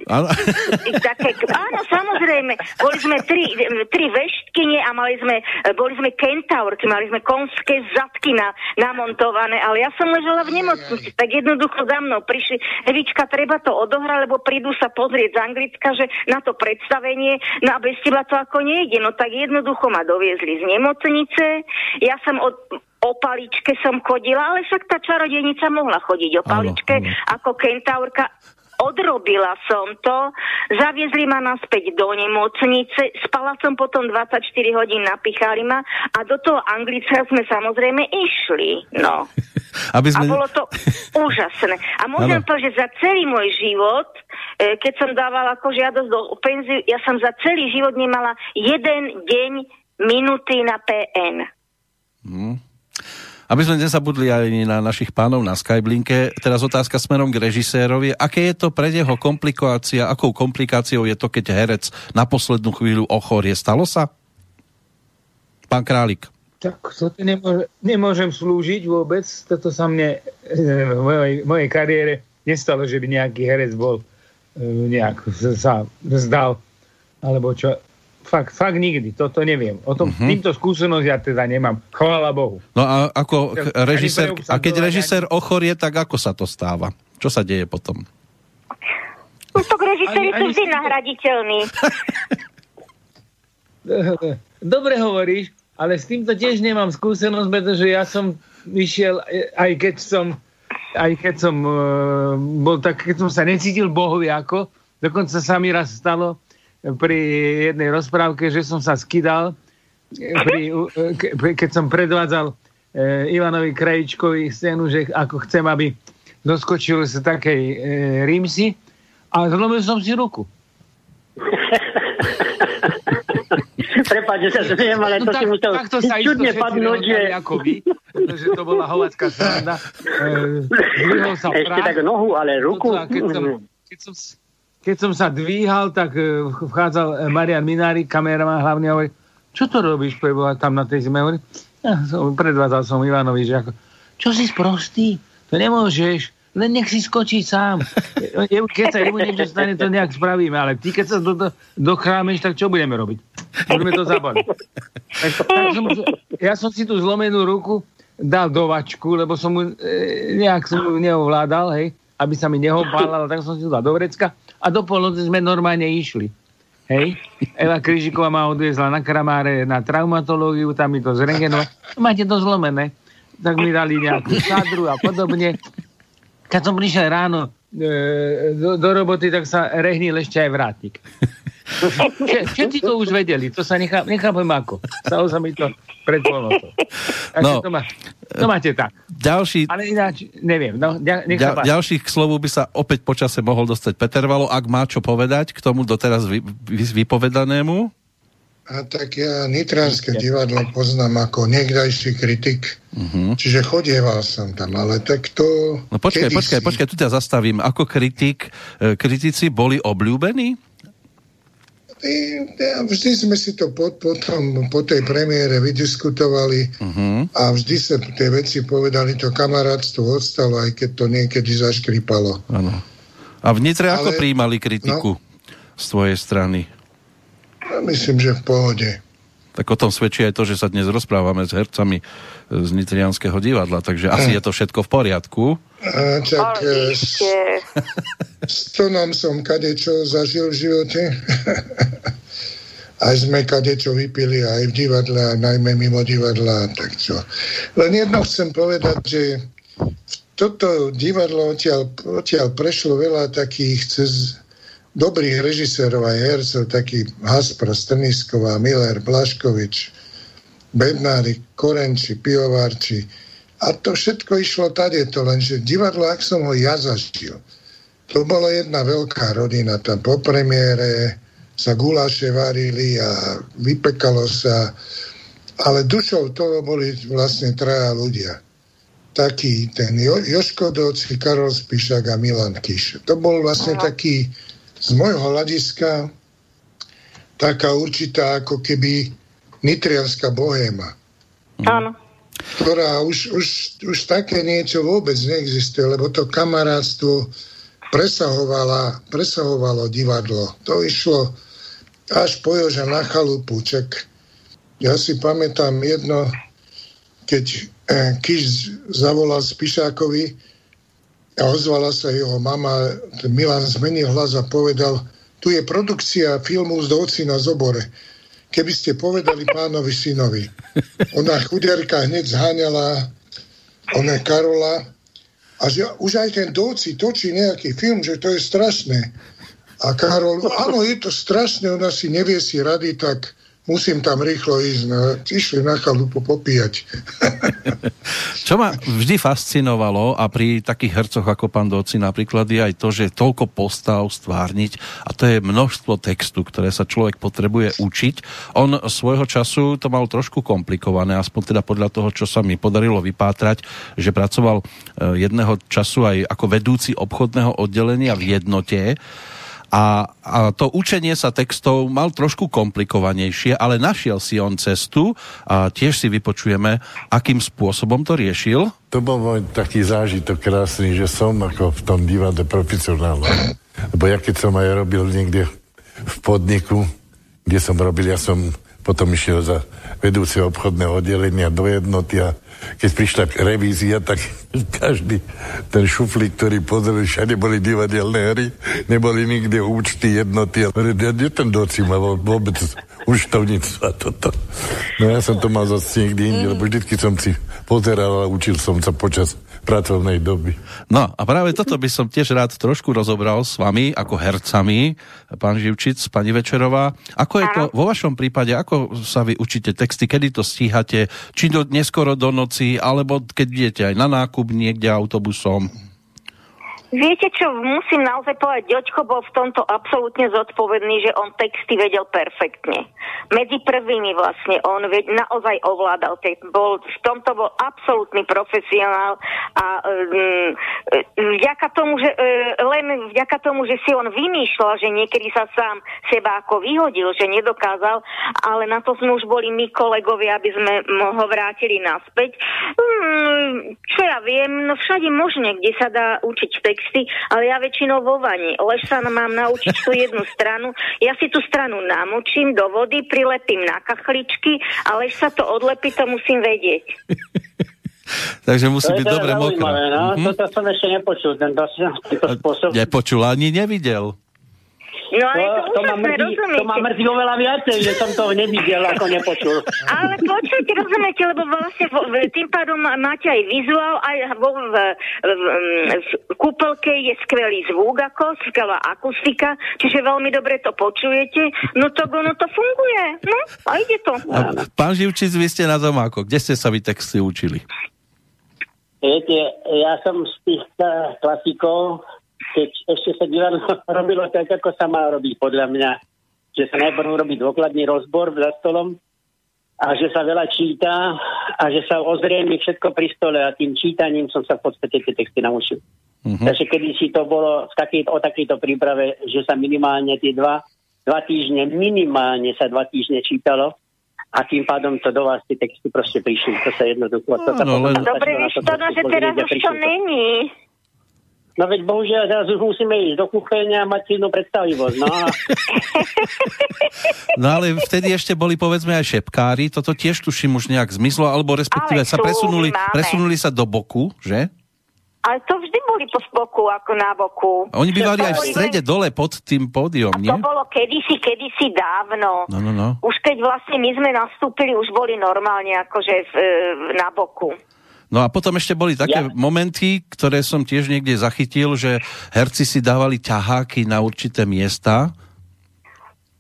Také, áno, samozrejme. Boli sme tri, tri veštkyne a mali sme, boli sme kentaurky, mali sme konské zadky na, namontované, ale ja som ležela v nemocnici, tak jednoducho za mnou prišli, Evička, treba to odohrať, lebo prídu sa pozrieť z Anglicka, že na to predstavenie, no a bez teba to ako nejde. No tak jednoducho ma doviezli z nemocnice, ja som od, o paličke som chodila, ale však tá čarodejnica mohla chodiť o paličke áno, áno. ako kentaurka. Odrobila som to, zaviezli ma naspäť do nemocnice, spala som potom 24 hodín, napichali ma a do toho Anglicka sme samozrejme išli. No. Aby sme... A bolo to úžasné. A môžem povedať, že za celý môj život, e, keď som dávala ako žiadosť do penziu, ja som za celý život nemala jeden deň minuty na PN. Hmm. Aby sme nezabudli aj na našich pánov na Skyblinke, teraz otázka smerom k režisérovi. Aké je to pre neho komplikácia, akou komplikáciou je to, keď herec na poslednú chvíľu ochorie? Stalo sa? Pán Králik. Tak to nemôže, nemôžem slúžiť vôbec. Toto sa mne v mojej, mojej kariére nestalo, že by nejaký herec bol e, nejak sa vzdal. Alebo čo. Fakt, fakt nikdy, toto neviem. O tom, uh-huh. týmto skúsenosť ja teda nemám. Chvála Bohu. No a ako režisér, a keď režisér ochorie, tak ako sa to stáva? Čo sa deje potom? No to režiséri sú vždy nahraditeľní. Dobre hovoríš, ale s týmto tiež nemám skúsenosť, pretože ja som vyšiel, aj keď som aj keď som uh, bol tak, keď som sa necítil bohovi ako, dokonca sa mi raz stalo, pri jednej rozprávke, že som sa skydal, pri, keď som predvádzal e, Ivanovi Krajičkovi scénu, že ako chcem, aby doskočil z takej e, rímsy a zlomil som si ruku. Prepáč, že sa zmiem, ale no, to tak, si musel takto sa čudne padnúť, že... Ako vy, pretože to bola hovacká sranda. E, sa Ešte tak nohu, ale ruku. No, keď, som, keď, som, keď som sa dvíhal, tak e, vchádzal e, Marian Minári, kameraman hlavne hovorí, čo to robíš, preboha, tam na tej zime? Ja som, predvádzal som Ivanovi, že ako, čo si sprostý? To nemôžeš, len nech si skočí sám. Keď sa jemu niečo stane, to nejak spravíme, ale ty, keď sa do, do, dochrámeš, tak čo budeme robiť? Budeme to zabaliť. Tak, tak som, ja som si tú zlomenú ruku dal do vačku, lebo som mu e, nejak som mu neovládal, hej, aby sa mi nehopálal, tak som si to dal do vrecka a do polnoci sme normálne išli. Hej. Eva Kryžiková ma odviezla na Kramáre na traumatológiu, tam mi to zrengenovať. Máte to zlomené. Tak mi dali nejakú sadru a podobne. Keď som prišiel ráno e, do, do roboty, tak sa rehnil ešte aj vrátnik. Všetci to už vedeli, to sa nechá, nechápem ako. Stalo sa mi to pred polnotou. no, to, má, to máte tak. Ďalší, Ale ináč, neviem. No, nech ďal, ďalších k slovu by sa opäť počase mohol dostať Peter Valo, ak má čo povedať k tomu doteraz vy, vy, vypovedanému. A tak ja Nitránske divadlo poznám ako niekdajší kritik, uh-huh. čiže chodieval som tam, ale tak to... No počkaj, počkaj, počkaj, tu ťa zastavím. Ako kritik, e, kritici boli obľúbení? Ja, vždy sme si to po, potom, po tej premiére vydiskutovali uh-huh. a vždy sa tie veci povedali, to kamarátstvo odstalo, aj keď to niekedy zaškripalo. Ano. A v Nitre Ale, ako prijímali kritiku no, z tvojej strany? Myslím, že v pohode. Tak o tom svedčí aj to, že sa dnes rozprávame s hercami z Nitrianského divadla, takže asi je to všetko v poriadku. A, čak, s, s Tonom som kadečo zažil v živote. aj sme kadečo vypili aj v divadle, a najmä mimo divadla. Tak čo. Len jedno chcem povedať, že toto divadlo odtiaľ, odtiaľ prešlo veľa takých cez dobrých režisérov aj hercov, taký Haspra, Strnisková, Miller, Blaškovič, Bednári, Korenči, Piovárči. A to všetko išlo tady, to lenže divadlo, ak som ho ja zažil, to bola jedna veľká rodina, tam po premiére sa guláše varili a vypekalo sa, ale dušou toho boli vlastne traja ľudia. Taký ten jo- Joško Doci, Karol Spišak a Milan Kiš. To bol vlastne Aha. taký z môjho hľadiska taká určitá ako keby nitrianská bohéma. Áno. Ktorá už, už, už také niečo vôbec neexistuje, lebo to kamarátstvo presahovalo divadlo. To išlo až po Joža na chalupu. Čak ja si pamätám jedno, keď eh, Kiš zavolal Spišákovi, a ozvala sa jeho mama, Milan zmenil hlas a povedal, tu je produkcia filmu z Doci na zobore. Keby ste povedali pánovi synovi. Ona chuderka hneď zháňala ona Karola a že už aj ten Doci točí nejaký film, že to je strašné. A Karol, áno, je to strašné, ona si nevie si rady, tak musím tam rýchlo ísť. No, išli na chalupu popíjať. Čo ma vždy fascinovalo a pri takých hercoch ako pán Doci napríklad je aj to, že toľko postav stvárniť a to je množstvo textu, ktoré sa človek potrebuje učiť. On svojho času to mal trošku komplikované, aspoň teda podľa toho, čo sa mi podarilo vypátrať, že pracoval e, jedného času aj ako vedúci obchodného oddelenia v jednote a, a to učenie sa textov mal trošku komplikovanejšie, ale našiel si on cestu a tiež si vypočujeme, akým spôsobom to riešil. To bol môj taký zážitok krásny, že som ako v tom divadle profesionálne. Lebo ja keď som aj robil niekde v podniku, kde som robil, ja som potom išiel za vedúceho obchodného oddelenia do jednoty a keď prišla revízia, tak každý ten šuflík, ktorý pozreli, všade boli divadelné hry, neboli nikde účty, jednoty. Kde ten doci ma vôbec účtovníctva toto. No ja som to mal zase niekde inde, lebo vždycky som si pozeral a učil som sa počas pracovnej doby. No a práve toto by som tiež rád trošku rozobral s vami, ako hercami, pán Živčic, pani Večerová. Ako je to vo vašom prípade, ako sa vy učíte texty, kedy to stíhate, či do, neskoro do noci, alebo keď idete aj na nákup niekde autobusom? Viete čo, musím naozaj povedať, Ďočko bol v tomto absolútne zodpovedný, že on texty vedel perfektne. Medzi prvými vlastne on naozaj ovládal text. Bol, v tomto bol absolútny profesionál a um, vďaka tomu, že, uh, len vďaka tomu, že si on vymýšľal, že niekedy sa sám seba ako vyhodil, že nedokázal, ale na to sme už boli my kolegovia, aby sme ho vrátili naspäť. Um, čo ja viem, no všade možne, kde sa dá učiť text texty, ale ja väčšinou vo vani. Lež sa mám naučiť tú jednu stranu. Ja si tú stranu namočím do vody, prilepím na kachličky a lež sa to odlepí, to musím vedieť. Takže musí byť dobre mokré. No? Mm-hmm. Toto som ešte nepočul, tento, tento spôsob. Nepočul, ani nevidel. No ale to, to, to, ma mrzí, to ma mrzí oveľa viacej, že som to nevidel, ako nepočul. Ale počujte, rozumiete, lebo vlastne tým pádom máte aj vizuál, aj vo, v, v, v kúpelke je skvelý zvuk, ako skvelá akustika, čiže veľmi dobre to počujete, no to ono to funguje, no a ide to. A, pán Živčic, vy ste na tom ako? Kde ste sa vy texty učili? Viete, ja som z tých klasikov keď ešte sa divadlo robilo tak, ako sa má robiť, podľa mňa. Že sa najprv robí dôkladný rozbor za stolom a že sa veľa číta a že sa ozriemi všetko pri stole a tým čítaním som sa v podstate tie texty naučil. Uh-huh. Takže kedy si to bolo v takej, o takejto príprave, že sa minimálne tie dva, dva týždne, minimálne sa dva týždne čítalo a tým pádom to do vás tie texty proste prišli. To sa jednoducho... No, to no, len... Dobre, vieš to, no, že teraz už to není. No veď bohužiaľ teraz už musíme ísť do kuchyne a mať silnú predstavivosť. No. no ale vtedy ešte boli povedzme aj šepkári, toto tiež tuším už nejak zmizlo, alebo respektíve ale sa presunuli, presunuli sa do boku, že? Ale to vždy boli po boku, ako na boku. Oni bývali aj v strede, dole pod tým pódium, nie? to bolo kedysi, kedysi dávno. No, no, no. Už keď vlastne my sme nastúpili, už boli normálne akože v, na boku. No a potom ešte boli také ja. momenty, ktoré som tiež niekde zachytil, že herci si dávali ťaháky na určité miesta.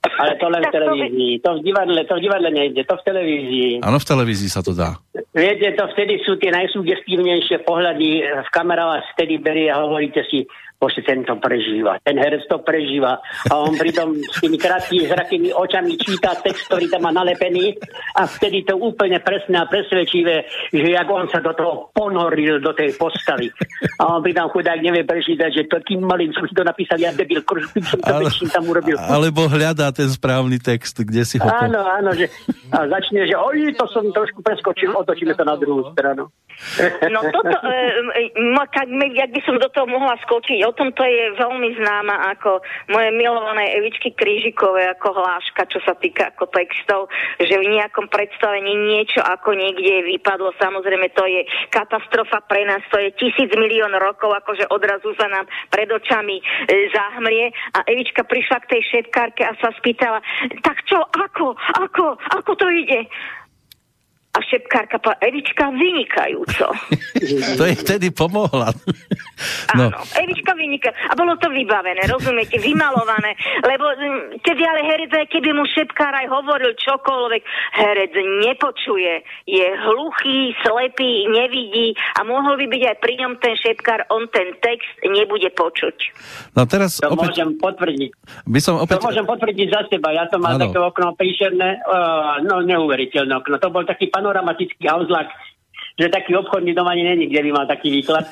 Ale to len v televízii. To v divadle, to v divadle nejde, to v televízii. Áno, v televízii sa to dá. Viete, to vtedy sú tie najsugestívnejšie pohľady v kamera vás vtedy berie a hovoríte si, bože, ten to prežíva, ten herec to prežíva a on pritom s tými krátkými zrakými očami číta text, ktorý tam má nalepený a vtedy to úplne presné a presvedčivé, že jak on sa do toho ponoril do tej postavy. A on pritom chudák nevie prečítať, že to tým malým som si to napísal, ja debil, som to Ale, tam urobil. Alebo hľadá ten správny text, kde si ho... Áno, áno, že a začne, že oj, to som trošku preskočil, otočíme to na druhú stranu. No toto, e, tak, jak by som do toho mohla skočiť, o tom to je veľmi známa ako moje milované Evičky Krížikové ako hláška, čo sa týka ako textov, že v nejakom predstavení niečo ako niekde vypadlo, samozrejme to je katastrofa pre nás, to je tisíc milión rokov, akože odrazu sa nám pred očami e, zahmlie. A Evička prišla k tej šepkárke a sa spýtala, tak čo, ako, ako, ako to ide? A šepkárka pa Evička vynikajúco. to jej vtedy pomohla. no. Áno, Evička vynikajúco. A bolo to vybavené, rozumiete, vymalované. Lebo tedy ale herec, keby mu šepkár aj hovoril čokoľvek, herec nepočuje. Je hluchý, slepý, nevidí a mohol by byť aj pri ňom ten šepkár, on ten text nebude počuť. No teraz to opäť... môžem potvrdiť. By som opäť... To môžem potvrdiť za seba. Ja som mal ano. také okno príšerné, uh, no neuveriteľné okno. To bol taký panoramatický auzlak, že taký obchodný dom ani není, kde by mal taký výklad.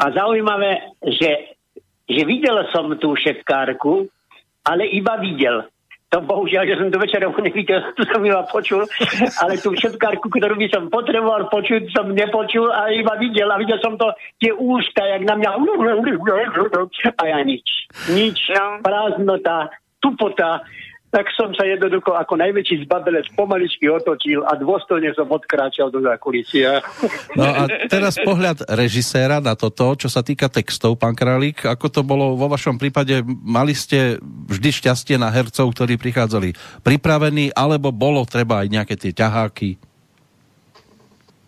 A zaujímavé, že, že videl som tú šepkárku, ale iba videl. To bohužiaľ, že som tu večerom nevidel, tu som iba počul, ale tú šepkárku, ktorú by som potreboval počuť, som nepočul a iba videl. A videl som to, tie ústa, jak na mňa... A ja nič. Nič. No. Prázdnota, tupota tak som sa jednoducho ako najväčší zbabelec pomaličky otočil a dôstojne som odkráčal do zákulisia. No a teraz pohľad režiséra na toto, čo sa týka textov, pán Králík, ako to bolo vo vašom prípade, mali ste vždy šťastie na hercov, ktorí prichádzali pripravení, alebo bolo treba aj nejaké tie ťaháky?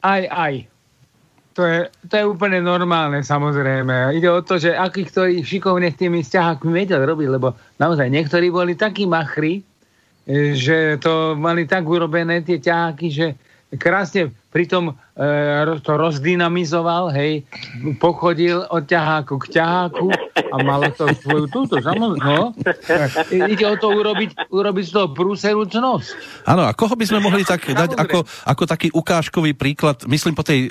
Aj, aj. To je, to je úplne normálne, samozrejme. Ide o to, že aký ktorý šikovne s tými vzťahami vedel robiť, lebo naozaj niektorí boli takí machri, e, že to mali tak urobené tie ťaháky, že krásne pritom e, to rozdynamizoval, hej, pochodil od ťaháku k ťaháku a malo to svoju túto, samozrejme, no. Ide o to urobiť, urobiť z toho prúseru čnosť. Áno, a koho by sme mohli tak dať ako, ako taký ukážkový príklad, myslím po tej,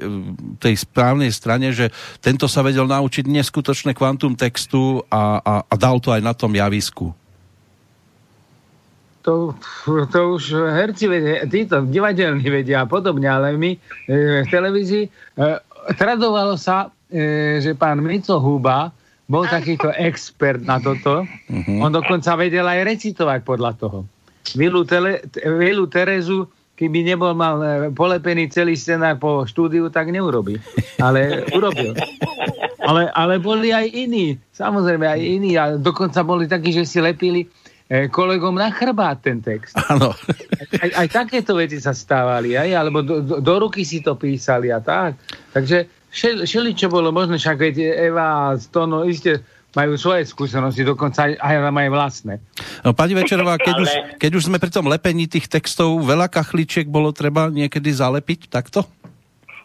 tej správnej strane, že tento sa vedel naučiť neskutočné kvantum textu a, a, a dal to aj na tom javisku to, to už herci vedia, títo divadelní vedia a podobne, ale my e, v televízii e, tradovalo sa, e, že pán Mico Huba bol takýto expert na toto. Uh-huh. On dokonca vedel aj recitovať podľa toho. Vilu, tele, Vilu Terezu, keby nebol mal e, polepený celý scenár po štúdiu, tak neurobi. Ale urobil. Ale, ale boli aj iní. Samozrejme aj iní. A dokonca boli takí, že si lepili kolegom na chrbát ten text. Áno. Aj, aj takéto veci sa stávali, aj, alebo do, do, do ruky si to písali a tak. Takže šel, šeli, čo bolo možné, však veď Eva a Stono iste majú svoje skúsenosti, dokonca aj, aj majú vlastné. No, pani Večerová, keď, Ale... už, keď už sme pri tom lepení tých textov, veľa kachličiek bolo treba niekedy zalepiť takto?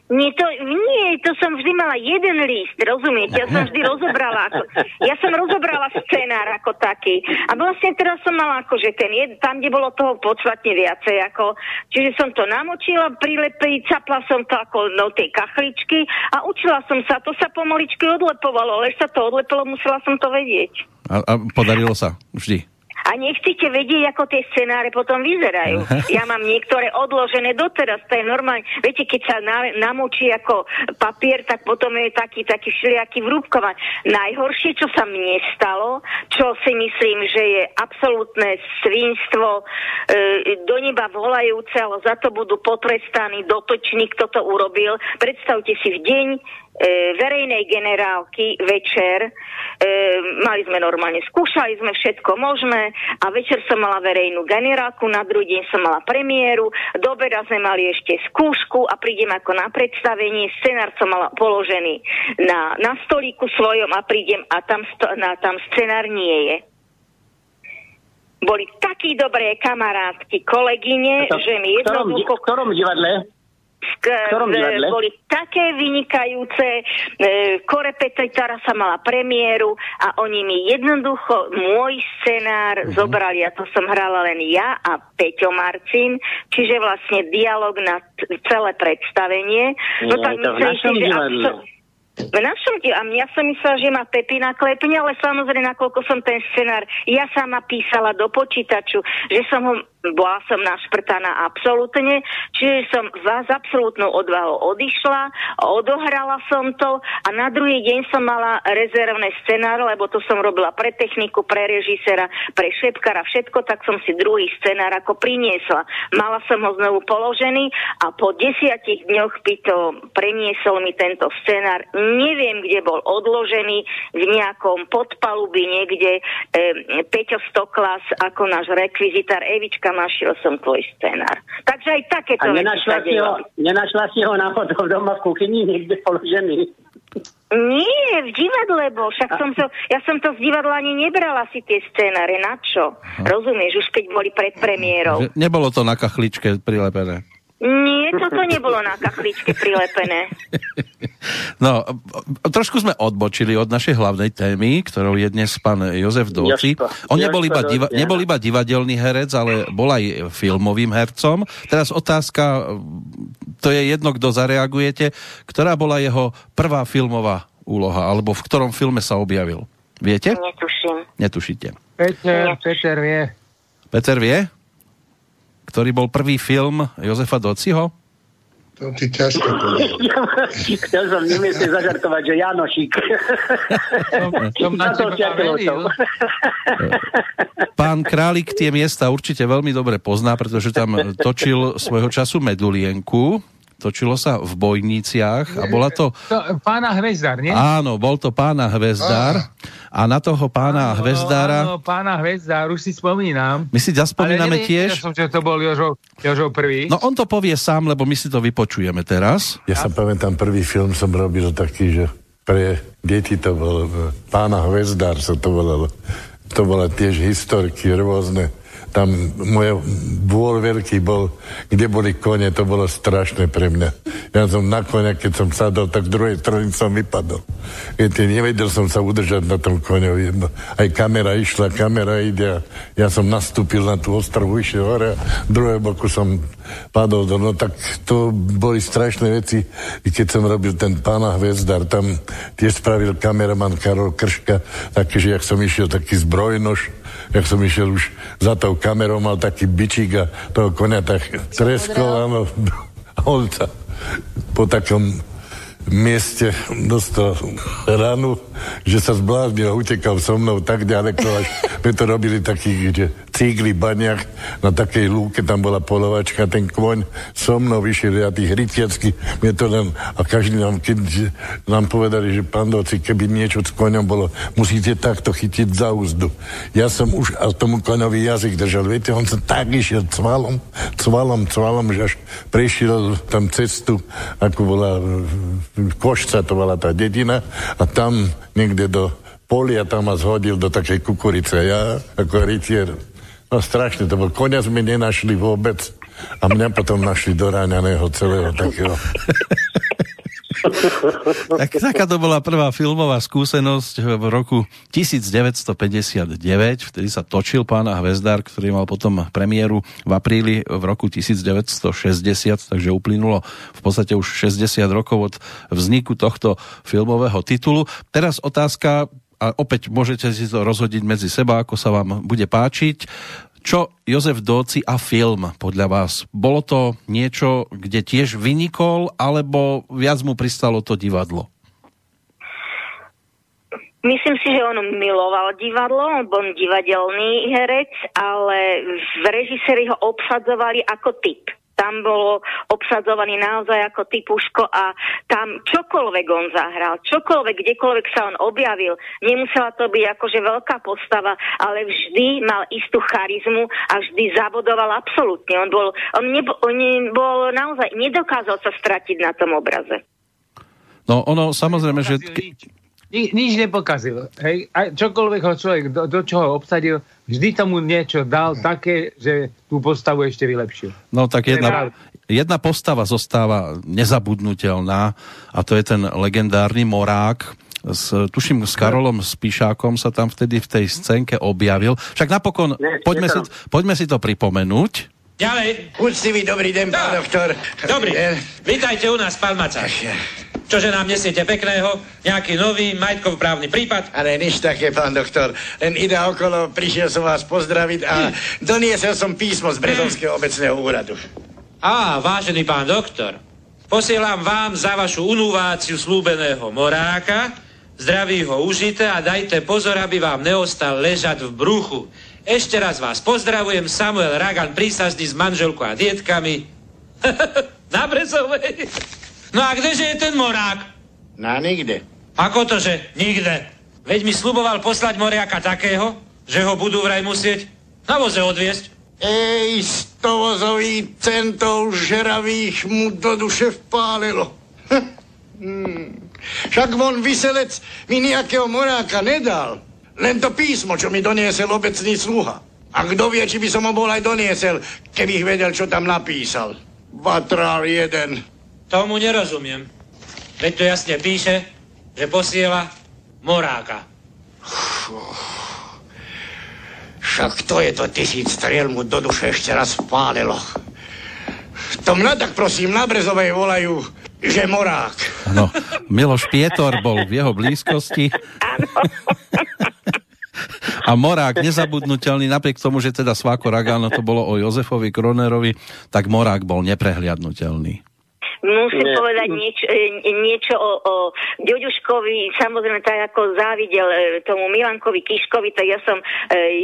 Nie, to, nie, to som vždy mala jeden list, rozumiete? Ja som vždy rozobrala, ako, ja som rozobrala scenár ako taký. A vlastne teraz som mala akože ten jed, tam, kde bolo toho podstatne viacej, ako, čiže som to namočila, prilepiť, capla som to ako do tej kachličky a učila som sa, to sa pomaličky odlepovalo, ale sa to odlepilo, musela som to vedieť. A, a podarilo sa vždy? A nechcete vedieť, ako tie scenáre potom vyzerajú. Ja mám niektoré odložené doteraz, to je normálne. Viete, keď sa na, namočí ako papier, tak potom je taký, taký všelijaký vrúbkovaný. Najhoršie, čo sa mne stalo, čo si myslím, že je absolútne svinstvo, e, do neba volajúce, ale za to budú potrestaní dotoční, kto to urobil. Predstavte si v deň verejnej generálky večer. E, mali sme normálne, skúšali sme všetko možné a večer som mala verejnú generálku, na druhý deň som mala premiéru, do obeda sme mali ešte skúšku a prídem ako na predstavenie, scenár som mala položený na, na stolíku svojom a prídem a tam, sto, na, tam scenár nie je boli takí dobré kamarátky, kolegyne, to, že mi jednoducho... V ktorom divadle? E, boli také vynikajúce. E, Korepetitara sa mala premiéru a oni mi jednoducho môj scenár uh-huh. zobrali a to som hrala len ja a Peťo Marcin, čiže vlastne dialog na t- celé predstavenie. No tak myslím si, že absol- v našom a ja som myslela, že ma Pepina klepne, ale samozrejme, nakoľko som ten scenár ja sama písala do počítaču, že som ho bola som našprtaná absolútne, čiže som vás absolútnou odvahou odišla, odohrala som to a na druhý deň som mala rezervné scenár, lebo to som robila pre techniku, pre režisera, pre šepkara, všetko, tak som si druhý scenár ako priniesla. Mala som ho znovu položený a po desiatich dňoch by to preniesol mi tento scenár. Neviem, kde bol odložený, v nejakom podpalubi niekde e, Peťo Stoklas ako náš rekvizitár, Evička našiel som tvoj scenár. Takže aj takéto A nenašla si, ho, nenašla si ho náhodou doma v kuchyni niekde položený? Nie, v divadle bol. Však som to, ja som to z divadla ani nebrala si tie scénáre. Na čo? Rozumieš, už keď boli pred premiérou. Že nebolo to na kachličke prilepené. Nie, toto nebolo na kachličke prilepené. No, trošku sme odbočili od našej hlavnej témy, ktorou je dnes pán Jozef. Jožko, On nebol iba, diva, nebol iba divadelný herec, ale bol aj filmovým hercom. Teraz otázka, to je jedno, kto zareagujete. Ktorá bola jeho prvá filmová úloha, alebo v ktorom filme sa objavil? Viete? Netuším. Netušíte. Peter, Peter vie. Peter vie? Ktorý bol prvý film Jozefa Dociho? To ti ťažko povedať. Chcel som nemyslieť zažartovať, že Janošik. Som, som na to teba ťa veril. Pán Králik tie miesta určite veľmi dobre pozná, pretože tam točil svojho času Medulienku. Točilo sa v Bojniciach a bola to... To, pána Hvezdar, nie? Áno, bol to pána Hvezdár a na toho pána Áno, Hvezdára... Áno, pána Hvezdár, už si spomínam. My si zaspomíname Ale nevedel tiež... som, že to bol Jožo, Jožo prvý. No on to povie sám, lebo my si to vypočujeme teraz. Ja sa pamätám, prvý film som robil taký, že pre deti to bol e, Pána Hvezdár sa to volalo. To bola tiež historky rôzne. Tam môj bôl veľký bol, kde boli kone, to bolo strašné pre mňa. Ja som na konia, keď som sadol, tak druhej strane som vypadol. Viete, nevedel som sa udržať na tom koňovi. No, aj kamera išla, kamera ide ja som nastúpil na tú ostrovu, išiel hore a druhej boku som padol do, no tak to boli strašné veci, keď som robil ten pána Hvezdar, tam tiež spravil kameraman Karol Krška, taký, že jak som išiel taký zbrojnož, jak som išiel už za tou kamerou, mal taký bičík a toho konia tak treskol, áno, a on sa po takom mieste dostal ranu, že sa zbláznil a utekal so mnou tak ďaleko, až my to robili takých, že cígli baniach na takej lúke, tam bola polovačka, ten kvoň so mnou vyšiel, ja tých rytiacky, mne to len, a každý nám, keď nám povedali, že pán Doci, keby niečo s koňom bolo, musíte takto chytiť za úzdu. Ja som už a tomu koňovi jazyk držal, viete, on sa tak išiel cvalom, cvalom, cvalom, že až prešiel tam cestu, ako bola Košca, to bola tá dedina, a tam niekde do polia tam ma zhodil do takej kukurice. Ja ako rytier, no strašne to bol. Konia sme nenašli vôbec a mňa potom našli do ráňaného celého takého. Tak, taká to bola prvá filmová skúsenosť v roku 1959, vtedy sa točil pána Hvezdár, ktorý mal potom premiéru v apríli v roku 1960, takže uplynulo v podstate už 60 rokov od vzniku tohto filmového titulu. Teraz otázka, a opäť môžete si to rozhodiť medzi seba, ako sa vám bude páčiť. Čo Jozef Dóci a film podľa vás? Bolo to niečo, kde tiež vynikol, alebo viac mu pristalo to divadlo? Myslím si, že on miloval divadlo, on bol divadelný herec, ale v režiséri ho obsadzovali ako typ. Tam bolo obsadzovaný naozaj ako typuško a tam čokoľvek on zahral, čokoľvek, kdekoľvek sa on objavil, nemusela to byť akože veľká postava, ale vždy mal istú charizmu a vždy zabodoval absolútne. On bol, on, nebo, on bol naozaj, nedokázal sa stratiť na tom obraze. No ono samozrejme, že... Ni, nič nepokazil. Hej? A čokoľvek ho človek do, do čoho obsadil, vždy tomu niečo dal také, že tú postavu ešte vylepšil. No tak jedna, jedna postava zostáva nezabudnutelná a to je ten legendárny Morák, s, tuším, s Karolom Spíšákom sa tam vtedy v tej scénke objavil. Však napokon, Nie, poďme, si, poďme si to pripomenúť. Ďalej. Úctivý dobrý deň, pán doktor. Dobrý. Eh, Vítajte u nás v Palmacách. Čože nám nesiete pekného? Nejaký nový majetkoprávny prípad? Ale nič také, pán doktor. Len ide okolo, prišiel som vás pozdraviť a doniesel som písmo z Brezovského obecného úradu. Á, vážený pán doktor, posielam vám za vašu unúváciu slúbeného moráka, zdraví ho užite a dajte pozor, aby vám neostal ležať v bruchu. Ešte raz vás pozdravujem, Samuel Ragan, prísazný s manželkou a dietkami. Na Brezovej. No a kdeže je ten morák? Na nikde. Ako to, že nikde? Veď mi sluboval poslať moriaka takého, že ho budú vraj musieť na voze odviesť. Ej, stovozový centov žeravých mu do duše vpálilo. Hmm. Však von vyselec mi nejakého moráka nedal. Len to písmo, čo mi doniesel obecný sluha. A kto vie, či by som ho bol aj doniesel, keby vedel, čo tam napísal. Batrál jeden. Tomu nerozumiem. Veď to jasne píše, že posiela moráka. Však to je to tisíc striel mu do duše ešte raz vpálilo. To mňa tak prosím na Brezovej volajú, že morák. No, Miloš Pietor bol v jeho blízkosti. A Morák nezabudnutelný, napriek tomu, že teda Sváko Ragáno to bolo o Jozefovi Kronerovi, tak Morák bol neprehliadnutelný. Musím Nie. povedať niečo, e, niečo o, o Ďoďuškovi, samozrejme tak ako závidel e, tomu Milankovi Kiškovi, tak ja som e,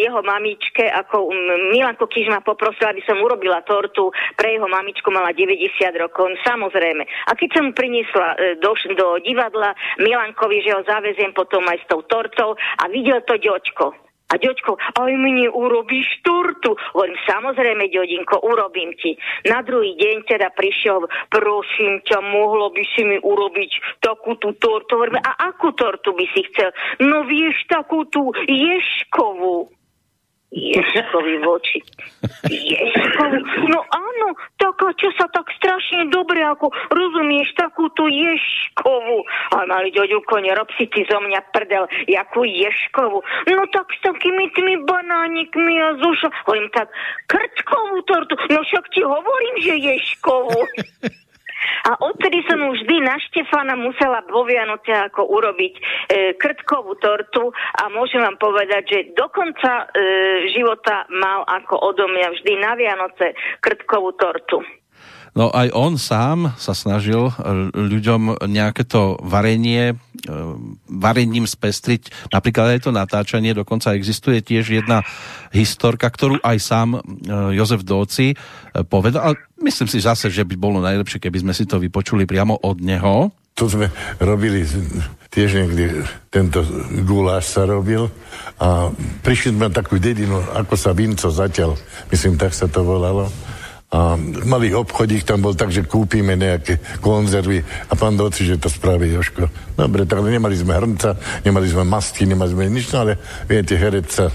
jeho mamičke, ako Milanko Kiš ma poprosila, aby som urobila tortu pre jeho mamičku, mala 90 rokov, samozrejme. A keď som priniesla do, do divadla Milankovi, že ho zaveziem potom aj s tou tortou a videl to Ďoďko, a ďoďko, aj mne urobíš tortu. Hovorím, samozrejme, ďodinko, urobím ti. Na druhý deň teda prišiel, prosím ťa, mohlo by si mi urobiť takú tú tortu. Hovorím, a akú tortu by si chcel? No vieš, takú tú ješkovú. Ježkovi voči. Ježkovi. No áno, taká, čo sa tak strašne dobre, ako rozumieš, takú tú Ježkovu. A mali ďoďuko, nerob si ty zo mňa prdel, jakú Ježkovu. No tak s takými tými banánikmi a zuša. Hovorím tak, krtkovú tortu. No však ti hovorím, že Ježkovu. A odtedy som už vždy na Štefana musela vo Vianoce ako urobiť e, krtkovú tortu a môžem vám povedať, že do konca e, života mal ako odo mňa vždy na Vianoce krtkovú tortu. No aj on sám sa snažil e, ľuďom nejaké to varenie, varením spestriť, napríklad aj to natáčanie, dokonca existuje tiež jedna historka, ktorú aj sám e, Jozef Dóci povedal, ale myslím si zase, že by bolo najlepšie, keby sme si to vypočuli priamo od neho. Tu sme robili tiež niekde, tento guláš sa robil a prišli sme na takú dedinu, ako sa Vinco zatiaľ, myslím, tak sa to volalo a malý obchodík tam bol tak, že kúpime nejaké konzervy a pán Doci, že to spraví Joško. Dobre, tak nemali sme hrnca, nemali sme masky, nemali sme nič, no ale viete, herec sa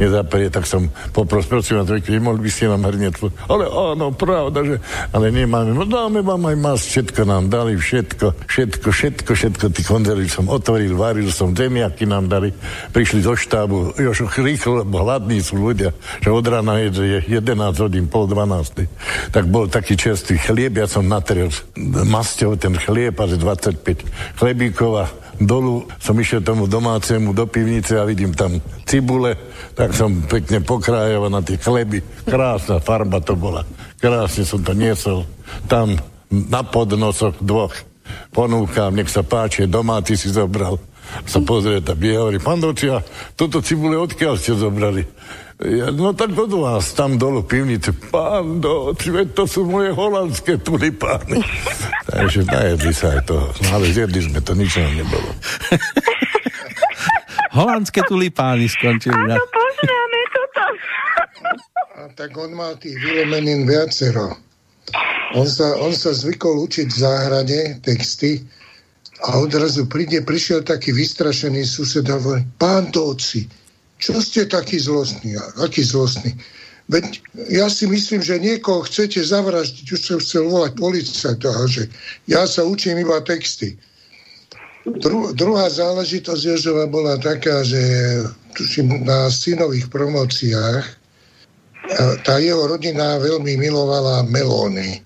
nezapeje, tak som poprosil, prosím vás, mohli by ste nám hrnieť. Ale áno, pravda, že, ale nemáme, no dáme vám aj mas, všetko nám dali, všetko, všetko, všetko, všetko, tí konzervy som otvoril, varil som, zemiaky nám dali, prišli do štábu, už rýchlo, hladní sú ľudia, že od rána je, je 11 hodín, pol 12. Tak bol taký čerstvý chlieb, ja som natrel masťou ten chlieb, až 25 chlebíkov dolu som išiel tomu domácemu do pivnice a vidím tam cibule, tak som pekne pokrájal na tie chleby. Krásna farba to bola. Krásne som to niesol. Tam na podnosoch dvoch ponúkam, nech sa páči, domáci si zobral. Sa pozrie tam, je hovorí, pán Dočia, toto cibule odkiaľ ste zobrali? Ja, no tak od vás, tam dolu pivnice. Pán Doč, to sú moje holandské tulipány. Takže najedli sa aj toho. No ale zjedli sme to, nič nám nebolo. Holandské tulipány skončili. Áno, poznáme toto. A tak on mal tých vylomenín viacero. On sa, on sa zvykol učiť v záhrade texty a odrazu príde, prišiel taký vystrašený sused a hovorí, pán Tóci, čo ste taký zlostný? Aký zlostný? Veď ja si myslím, že niekoho chcete zavraždiť, už som chcel volať policajta, že ja sa učím iba texty. Dru, druhá záležitosť Jožova bola taká, že tuším, na synových promociách tá jeho rodina veľmi milovala melóny.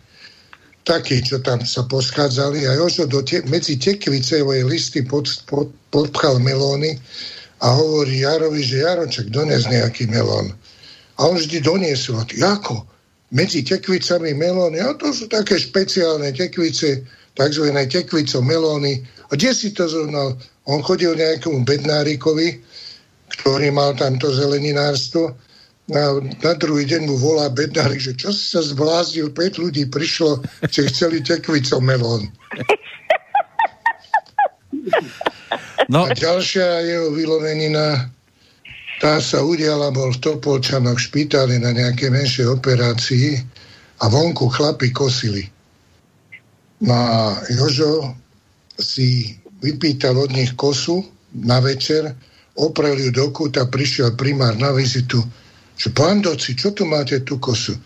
Takí, čo tam sa poschádzali a Jožo do te, medzi tekvicevej listy pod, pod, podpchal melóny a hovorí Jarovi, že Jaroček, dones nejaký melón. A on vždy doniesol. Ako? Medzi tekvicami melóny? A to sú také špeciálne tekvice, takzvané tekvico melóny. A kde si to zohnal? On chodil nejakému bednárikovi, ktorý mal tamto zeleninárstvo. Na, na druhý deň mu volá bednárik, že čo si sa zblázil, 5 ľudí prišlo, že chceli tekvico melón. No. A ďalšia jeho vylovenina, Tá sa udiala, bol v Topolčanoch špitali na nejaké menšej operácii a vonku chlapi kosili. No a Jožo si vypýtal od nich kosu na večer, oprel ju do kúta, prišiel primár na vizitu, že pán Doci, čo tu máte tú kosu?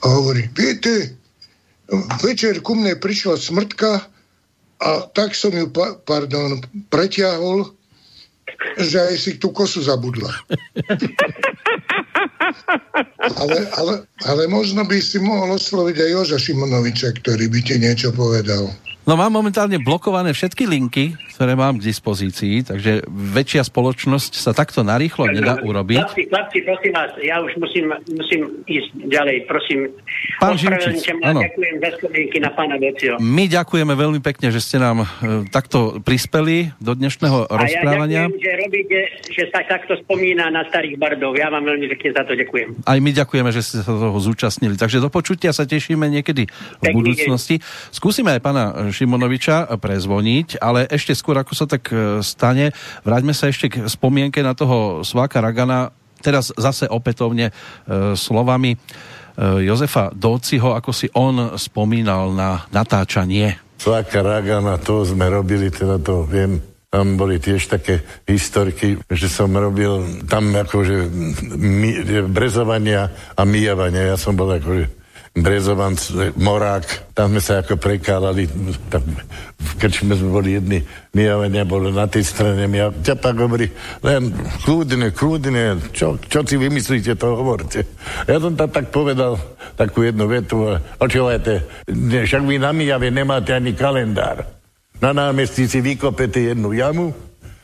A hovorí, viete, večer ku mne prišla smrtka a tak som ju, pardon, pretiahol že aj si tú kosu zabudla. ale, ale, ale možno by si mohol osloviť aj Joža Šimonoviča, ktorý by ti niečo povedal. No mám momentálne blokované všetky linky, ktoré mám k dispozícii, takže väčšia spoločnosť sa takto narýchlo nedá urobiť. Chlapci, chlapci, prosím vás, ja už musím, musím ísť ďalej, prosím. Pán áno. Ďakujem za spomienky na pána Decio. My ďakujeme veľmi pekne, že ste nám e, takto prispeli do dnešného A rozprávania. ja ďakujem, že robíte, že sa takto spomína na starých bardov. Ja vám veľmi pekne za to ďakujem. Aj my ďakujeme, že ste sa toho zúčastnili. Takže do počutia sa tešíme niekedy v Pekný budúcnosti. Skúsime aj pána Šimonoviča prezvoniť, ale ešte skôr, ako sa tak e, stane, vráťme sa ešte k spomienke na toho Sváka Ragana, teraz zase opätovne e, slovami e, Jozefa Dóciho, ako si on spomínal na natáčanie. Sláka Ragana, to sme robili, teda to viem, tam boli tiež také historky, že som robil tam akože my, brezovania a myjavania. Ja som bol akože brezovanc, morák, tam sme sa ako prekálali, tam, v krčme sme boli jedni, myjavania bolo na tej strane, a ťa tak hovorí, len kľudne, kľudne, čo, čo si vymyslíte, to hovorte. Ja som tam tak povedal, takú jednu vetu, očovajte, však vy na myjave nemáte ani kalendár. Na námestí si vykopete jednu jamu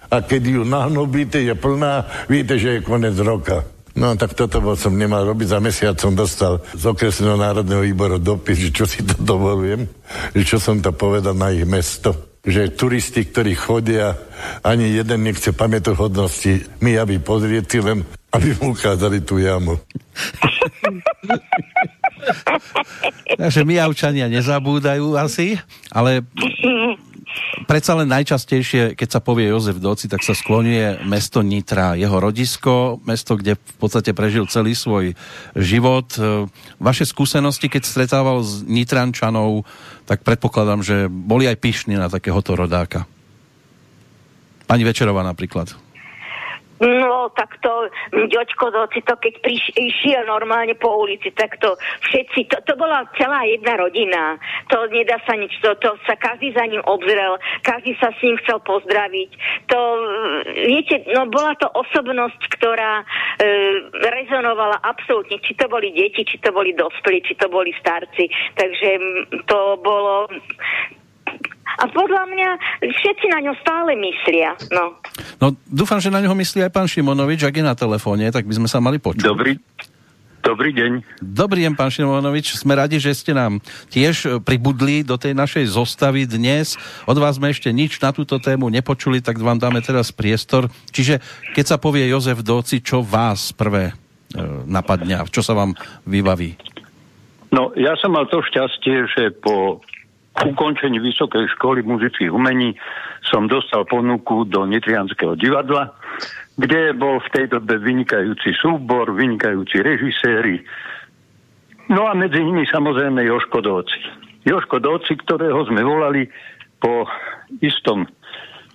a keď ju nahnobíte, je plná, viete, že je konec roka. No tak toto bol som nemal robiť. Za mesiac som dostal z okresného národného výboru dopis, že čo si to dovolujem, že čo som to povedal na ich mesto že turisti, ktorí chodia, ani jeden nechce pamätohodnosti, my aby pozrieť len, aby mu ukázali tú jamu. Takže my Avčania nezabúdajú asi, ale predsa len najčastejšie, keď sa povie Jozef Doci, tak sa skloňuje mesto Nitra, jeho rodisko, mesto, kde v podstate prežil celý svoj život. Vaše skúsenosti, keď stretával s Nitrančanov, tak predpokladám, že boli aj pyšní na takéhoto rodáka. Pani Večerová napríklad. No, tak to, ďočko doci, to keď priš, išiel normálne po ulici, tak to všetci, to, to bola celá jedna rodina. To nedá sa nič, to, to sa každý za ním obzrel, každý sa s ním chcel pozdraviť. To, viete, no bola to osobnosť, ktorá e, rezonovala absolútne, či to boli deti, či to boli dospelí, či to boli starci. Takže to bolo a podľa mňa všetci na ňo stále myslia. No. no dúfam, že na ňo myslí aj pán Šimonovič, ak je na telefóne, tak by sme sa mali počuť. Dobrý, Dobrý deň. Dobrý deň, pán Šimonovič. Sme radi, že ste nám tiež pribudli do tej našej zostavy dnes. Od vás sme ešte nič na túto tému nepočuli, tak vám dáme teraz priestor. Čiže keď sa povie Jozef Doci, čo vás prvé e, napadne a čo sa vám vybaví? No, ja som mal to šťastie, že po ukončení Vysokej školy muzických umení som dostal ponuku do Nitrianského divadla, kde bol v tej dobe vynikajúci súbor, vynikajúci režiséri. No a medzi nimi samozrejme Joško Dóci. Joško Dóci, ktorého sme volali po istom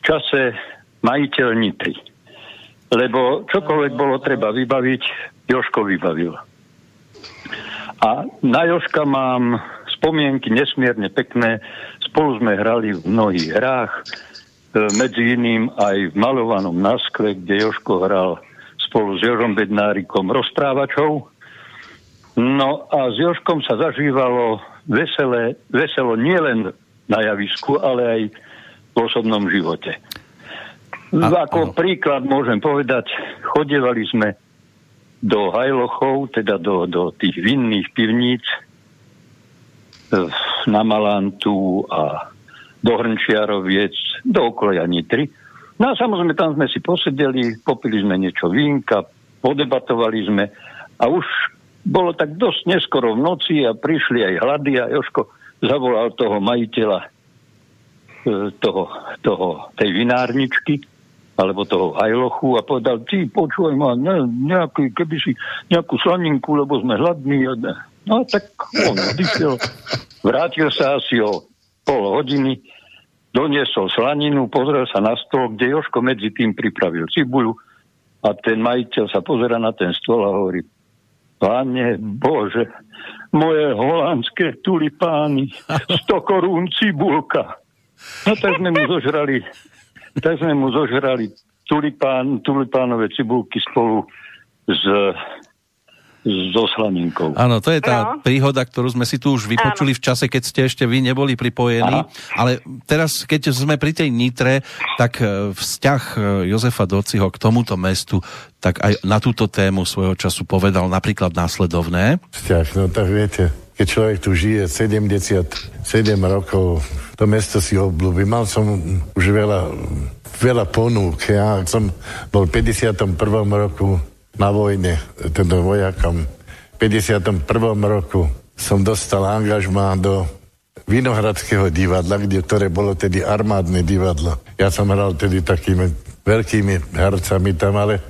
čase majiteľ Nitry. Lebo čokoľvek bolo treba vybaviť, Joško vybavil. A na Joška mám spomienky nesmierne pekné. Spolu sme hrali v mnohých hrách, e, medzi iným aj v malovanom naskle, kde Joško hral spolu s Jožom Bednárikom rozprávačov. No a s Joškom sa zažívalo veselé, veselo nielen na javisku, ale aj v osobnom živote. A, Ako áno. príklad môžem povedať, chodievali sme do Hajlochov, teda do, do tých vinných pivníc, na Malantu a do Hrnčiaroviec, do okolia Nitry. No a samozrejme tam sme si posedeli, popili sme niečo vínka, podebatovali sme a už bolo tak dosť neskoro v noci a prišli aj hlady a Joško zavolal toho majiteľa e, toho, toho, tej vinárničky alebo toho Ajlochu a povedal, ty počúvaj ma, ne, nejaký, keby si nejakú slaninku, lebo sme hladní. No tak on odišiel, vrátil sa asi o pol hodiny, doniesol slaninu, pozrel sa na stôl, kde Joško medzi tým pripravil cibuľu a ten majiteľ sa pozera na ten stôl a hovorí, Pane Bože, moje holandské tulipány, 100 korún cibulka. No tak sme mu zožrali tak sme mu zožrali tulipán, tulipánové cibulky spolu s so slaninkou. Áno, to je tá no. príhoda, ktorú sme si tu už vypočuli Áno. v čase, keď ste ešte vy neboli pripojení. Aha. Ale teraz, keď sme pri tej Nitre, tak e, vzťah e, Jozefa Dociho k tomuto mestu, tak aj na túto tému svojho času povedal napríklad následovné. Vzťah, no tak viete, keď človek tu žije 77 rokov, to mesto si obľúbi. Mal som už veľa, veľa ponúk. Ja som bol v 51. roku na vojne, teda vojakom. V 51. roku som dostal angažmá do Vinohradského divadla, kde, ktoré bolo tedy armádne divadlo. Ja som hral tedy takými veľkými hercami tam, ale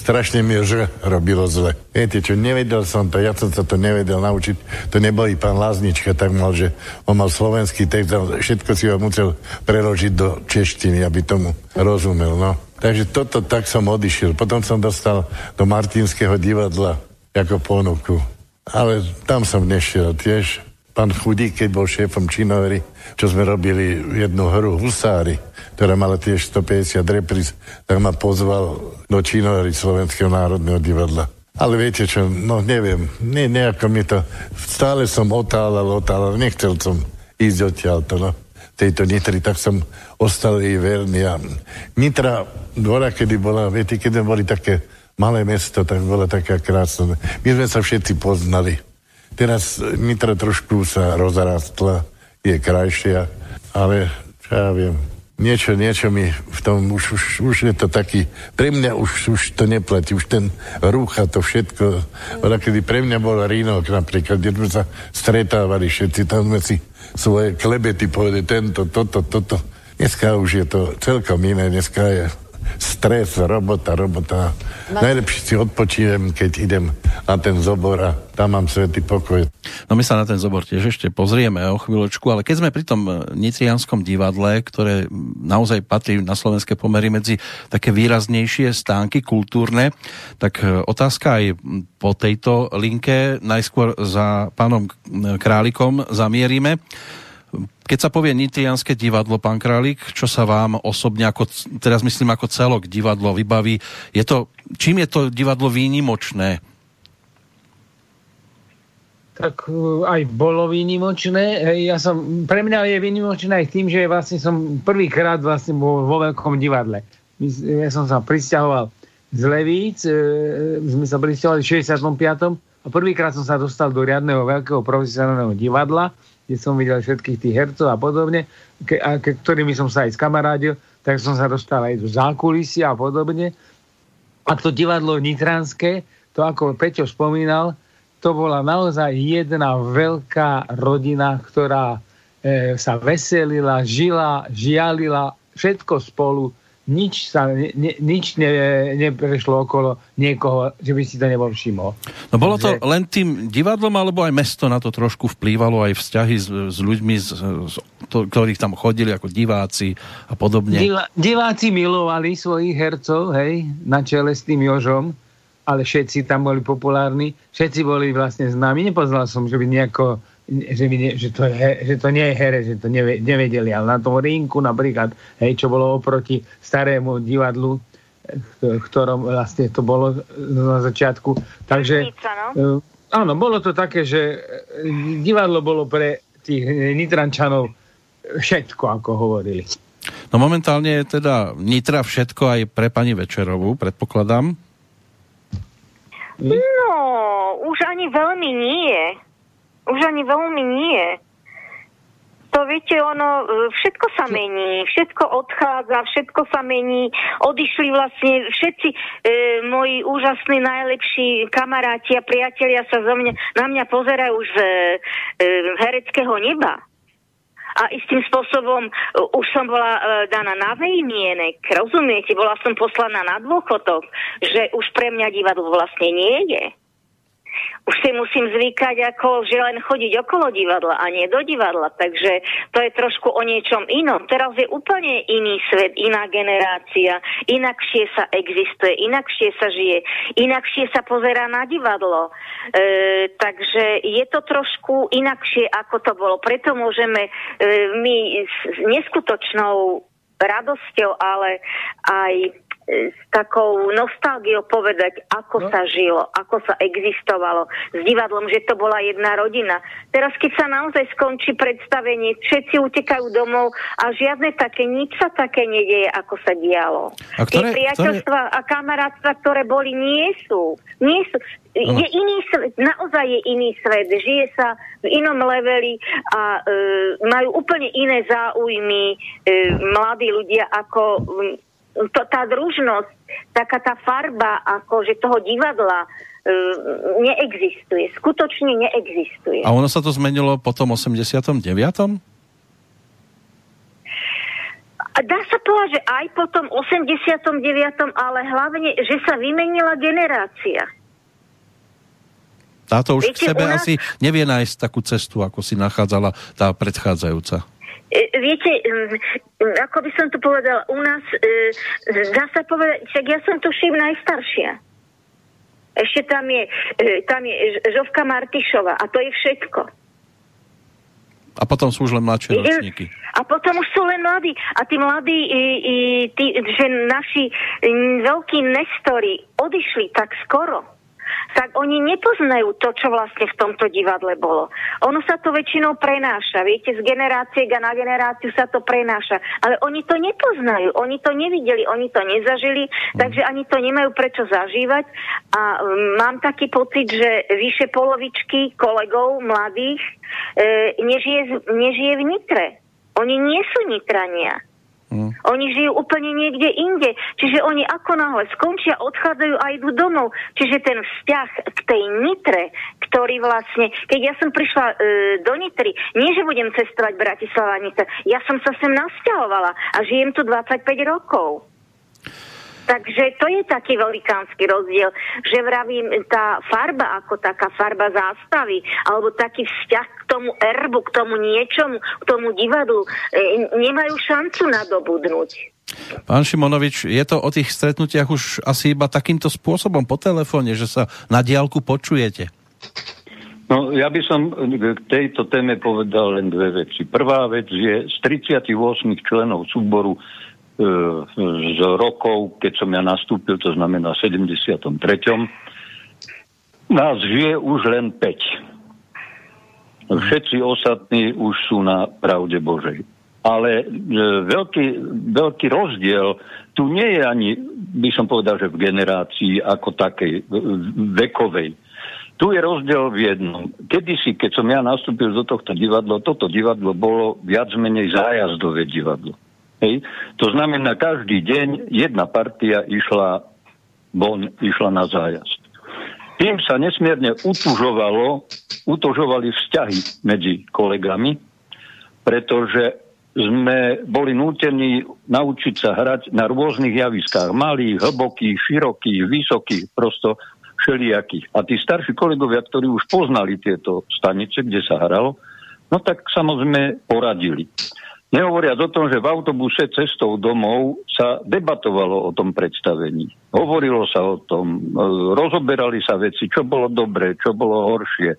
strašne mi že robilo zle. Viete čo, nevedel som to, ja som sa to nevedel naučiť. To nebol i pán Láznička, tak mal, že on mal slovenský text všetko si ho musel preložiť do češtiny, aby tomu rozumel. No. Takže toto tak som odišiel. Potom som dostal do Martinského divadla ako ponuku. Ale tam som nešiel tiež. Pán Chudík, keď bol šéfom Činovery, čo sme robili jednu hru Husári, ktorá mala tiež 150 repríz, tak ma pozval do Činovery Slovenského národného divadla. Ale viete čo, no neviem, ne, nejako mi to, stále som otálal, otálal, nechcel som ísť odtiaľ to, no tejto Nitry, tak som ostal jej. A Nitra, dvora, kedy bola, viete, keď boli také malé mesto, tak bola taká krásna. My sme sa všetci poznali. Teraz Nitra trošku sa rozrastla, je krajšia, ale čo ja viem, niečo, niečo mi v tom, už, už, už je to taký, pre mňa už, už to neplatí, už ten ruch to všetko, mm. kedy pre mňa bol Rínok napríklad, kde sme sa stretávali všetci, tam sme si svoje klebety povedali, tento, toto, toto. Dneska už je to celkom iné, dneska je stres, robota, robota. No. Najlepšie si odpočívam, keď idem na ten zobor a tam mám svetý pokoj. No my sa na ten zobor tiež ešte pozrieme o chvíľočku, ale keď sme pri tom Nitrianskom divadle, ktoré naozaj patrí na slovenské pomery medzi také výraznejšie stánky kultúrne, tak e, otázka aj po tejto linke najskôr za pánom Králikom zamierime keď sa povie Nitrianské divadlo, pán Králik, čo sa vám osobne, ako, teraz myslím ako celok divadlo vybaví, je to, čím je to divadlo výnimočné? Tak uh, aj bolo výnimočné. Ja som, pre mňa je výnimočné aj tým, že vlastne som prvýkrát vlastne bol vo veľkom divadle. Ja som sa pristahoval z Levíc, e, sme sa pristahovali v 65. a prvýkrát som sa dostal do riadneho veľkého profesionálneho divadla kde som videl všetkých tých hercov a podobne, ke, a ke, ktorými som sa aj skamarádil, tak som sa dostal aj do zákulisia a podobne. A to divadlo Nitranské, to ako Peťo spomínal, to bola naozaj jedna veľká rodina, ktorá e, sa veselila, žila, žialila, všetko spolu nič sa ne, nič ne, neprešlo okolo niekoho, že by si to nebol všimol. No bolo to že... len tým divadlom, alebo aj mesto na to trošku vplývalo, aj vzťahy s, s ľuďmi, z, z, to, ktorých tam chodili ako diváci a podobne? Diva, diváci milovali svojich hercov, hej, na čele s tým Jožom, ale všetci tam boli populárni, všetci boli vlastne známi. Nepoznal som, že by nejako že, nie, že, to je, že to nie je here, že to nevedeli, ale na tom rinku napríklad, hej, čo bolo oproti starému divadlu, ktorom vlastne to bolo na začiatku. Takže no? Eh, áno, bolo to také, že divadlo bolo pre tých Nitrančanov všetko, ako hovorili. No momentálne je teda Nitra všetko aj pre pani Večerovú, predpokladám. No, už ani veľmi nie. Už ani veľmi nie. To viete, ono, všetko sa mení, všetko odchádza, všetko sa mení. Odišli vlastne všetci e, moji úžasní, najlepší kamaráti a priatelia sa zo mňa, na mňa pozerajú z e, hereckého neba. a istým spôsobom uh, už som bola uh, daná na vejmienek, rozumiete, bola som poslaná na dôchodok, že už pre mňa divadlo vlastne nie je už si musím zvykať, ako, že len chodiť okolo divadla a nie do divadla. Takže to je trošku o niečom inom. Teraz je úplne iný svet, iná generácia, inakšie sa existuje, inakšie sa žije, inakšie sa pozerá na divadlo. E, takže je to trošku inakšie, ako to bolo. Preto môžeme e, my s neskutočnou radosťou, ale aj s takou nostalgiou povedať, ako no. sa žilo, ako sa existovalo s divadlom, že to bola jedna rodina. Teraz, keď sa naozaj skončí predstavenie, všetci utekajú domov a žiadne také, nič sa také nedieje, ako sa dialo. A ktoré, Tie priateľstva ktoré... a kamarátstva, ktoré boli, nie sú. Nie sú. No. Je iný svet, naozaj je iný svet, žije sa v inom leveli a e, majú úplne iné záujmy e, mladí ľudia ako to, tá družnosť, taká tá farba akože toho divadla e, neexistuje. Skutočne neexistuje. A ono sa to zmenilo po tom 89. A dá sa povedať, že aj po tom 89., ale hlavne, že sa vymenila generácia. Táto už Viete, k sebe nás... asi nevie nájsť takú cestu, ako si nachádzala tá predchádzajúca. E, viete, ako by som to povedala, u nás, e, dá sa povedať, však ja som tuším najstaršia. Ešte tam je, e, tam je Žovka Martišova a to je všetko. A potom sú už len mladšie ročníky. A potom už sú len mladí. A tí mladí, i, i, tí, že naši veľkí nestory odišli tak skoro tak oni nepoznajú to, čo vlastne v tomto divadle bolo. Ono sa to väčšinou prenáša, viete, z generácie na generáciu sa to prenáša, ale oni to nepoznajú, oni to nevideli, oni to nezažili, takže ani to nemajú prečo zažívať a um, mám taký pocit, že vyše polovičky kolegov mladých e, nežije, nežije v Nitre. Oni nie sú Nitrania. Mm. Oni žijú úplne niekde inde. Čiže oni ako náhle skončia, odchádzajú a idú domov. Čiže ten vzťah k tej Nitre, ktorý vlastne, keď ja som prišla e, do Nitry, nie že budem cestovať Bratislava Nitra, ja som sa sem nasťahovala a žijem tu 25 rokov. Takže to je taký velikánsky rozdiel, že vravím, tá farba ako taká farba zástavy, alebo taký vzťah k tomu erbu, k tomu niečomu, k tomu divadlu, e, nemajú šancu nadobudnúť. Pán Šimonovič, je to o tých stretnutiach už asi iba takýmto spôsobom po telefóne, že sa na diálku počujete? No, ja by som k tejto téme povedal len dve veci. Prvá vec je, z 38 členov súboru z rokov, keď som ja nastúpil, to znamená 73. Nás žije už len 5. Všetci ostatní už sú na pravde Božej. Ale e, veľký, veľký rozdiel tu nie je ani, by som povedal, že v generácii ako takej vekovej. Tu je rozdiel v jednom. Kedysi, keď som ja nastúpil do tohto divadla, toto divadlo bolo viac menej zájazdové divadlo. Hej. To znamená, každý deň jedna partia išla von, išla na zájazd. Tým sa nesmierne utužovalo, utužovali vzťahy medzi kolegami, pretože sme boli nútení naučiť sa hrať na rôznych javiskách. Malých, hlbokých, širokých, vysokých, prosto všelijakých. A tí starší kolegovia, ktorí už poznali tieto stanice, kde sa hralo, no tak samozrejme poradili. Nehovoriac o tom, že v autobuse cestou domov sa debatovalo o tom predstavení. Hovorilo sa o tom, e, rozoberali sa veci, čo bolo dobre, čo bolo horšie.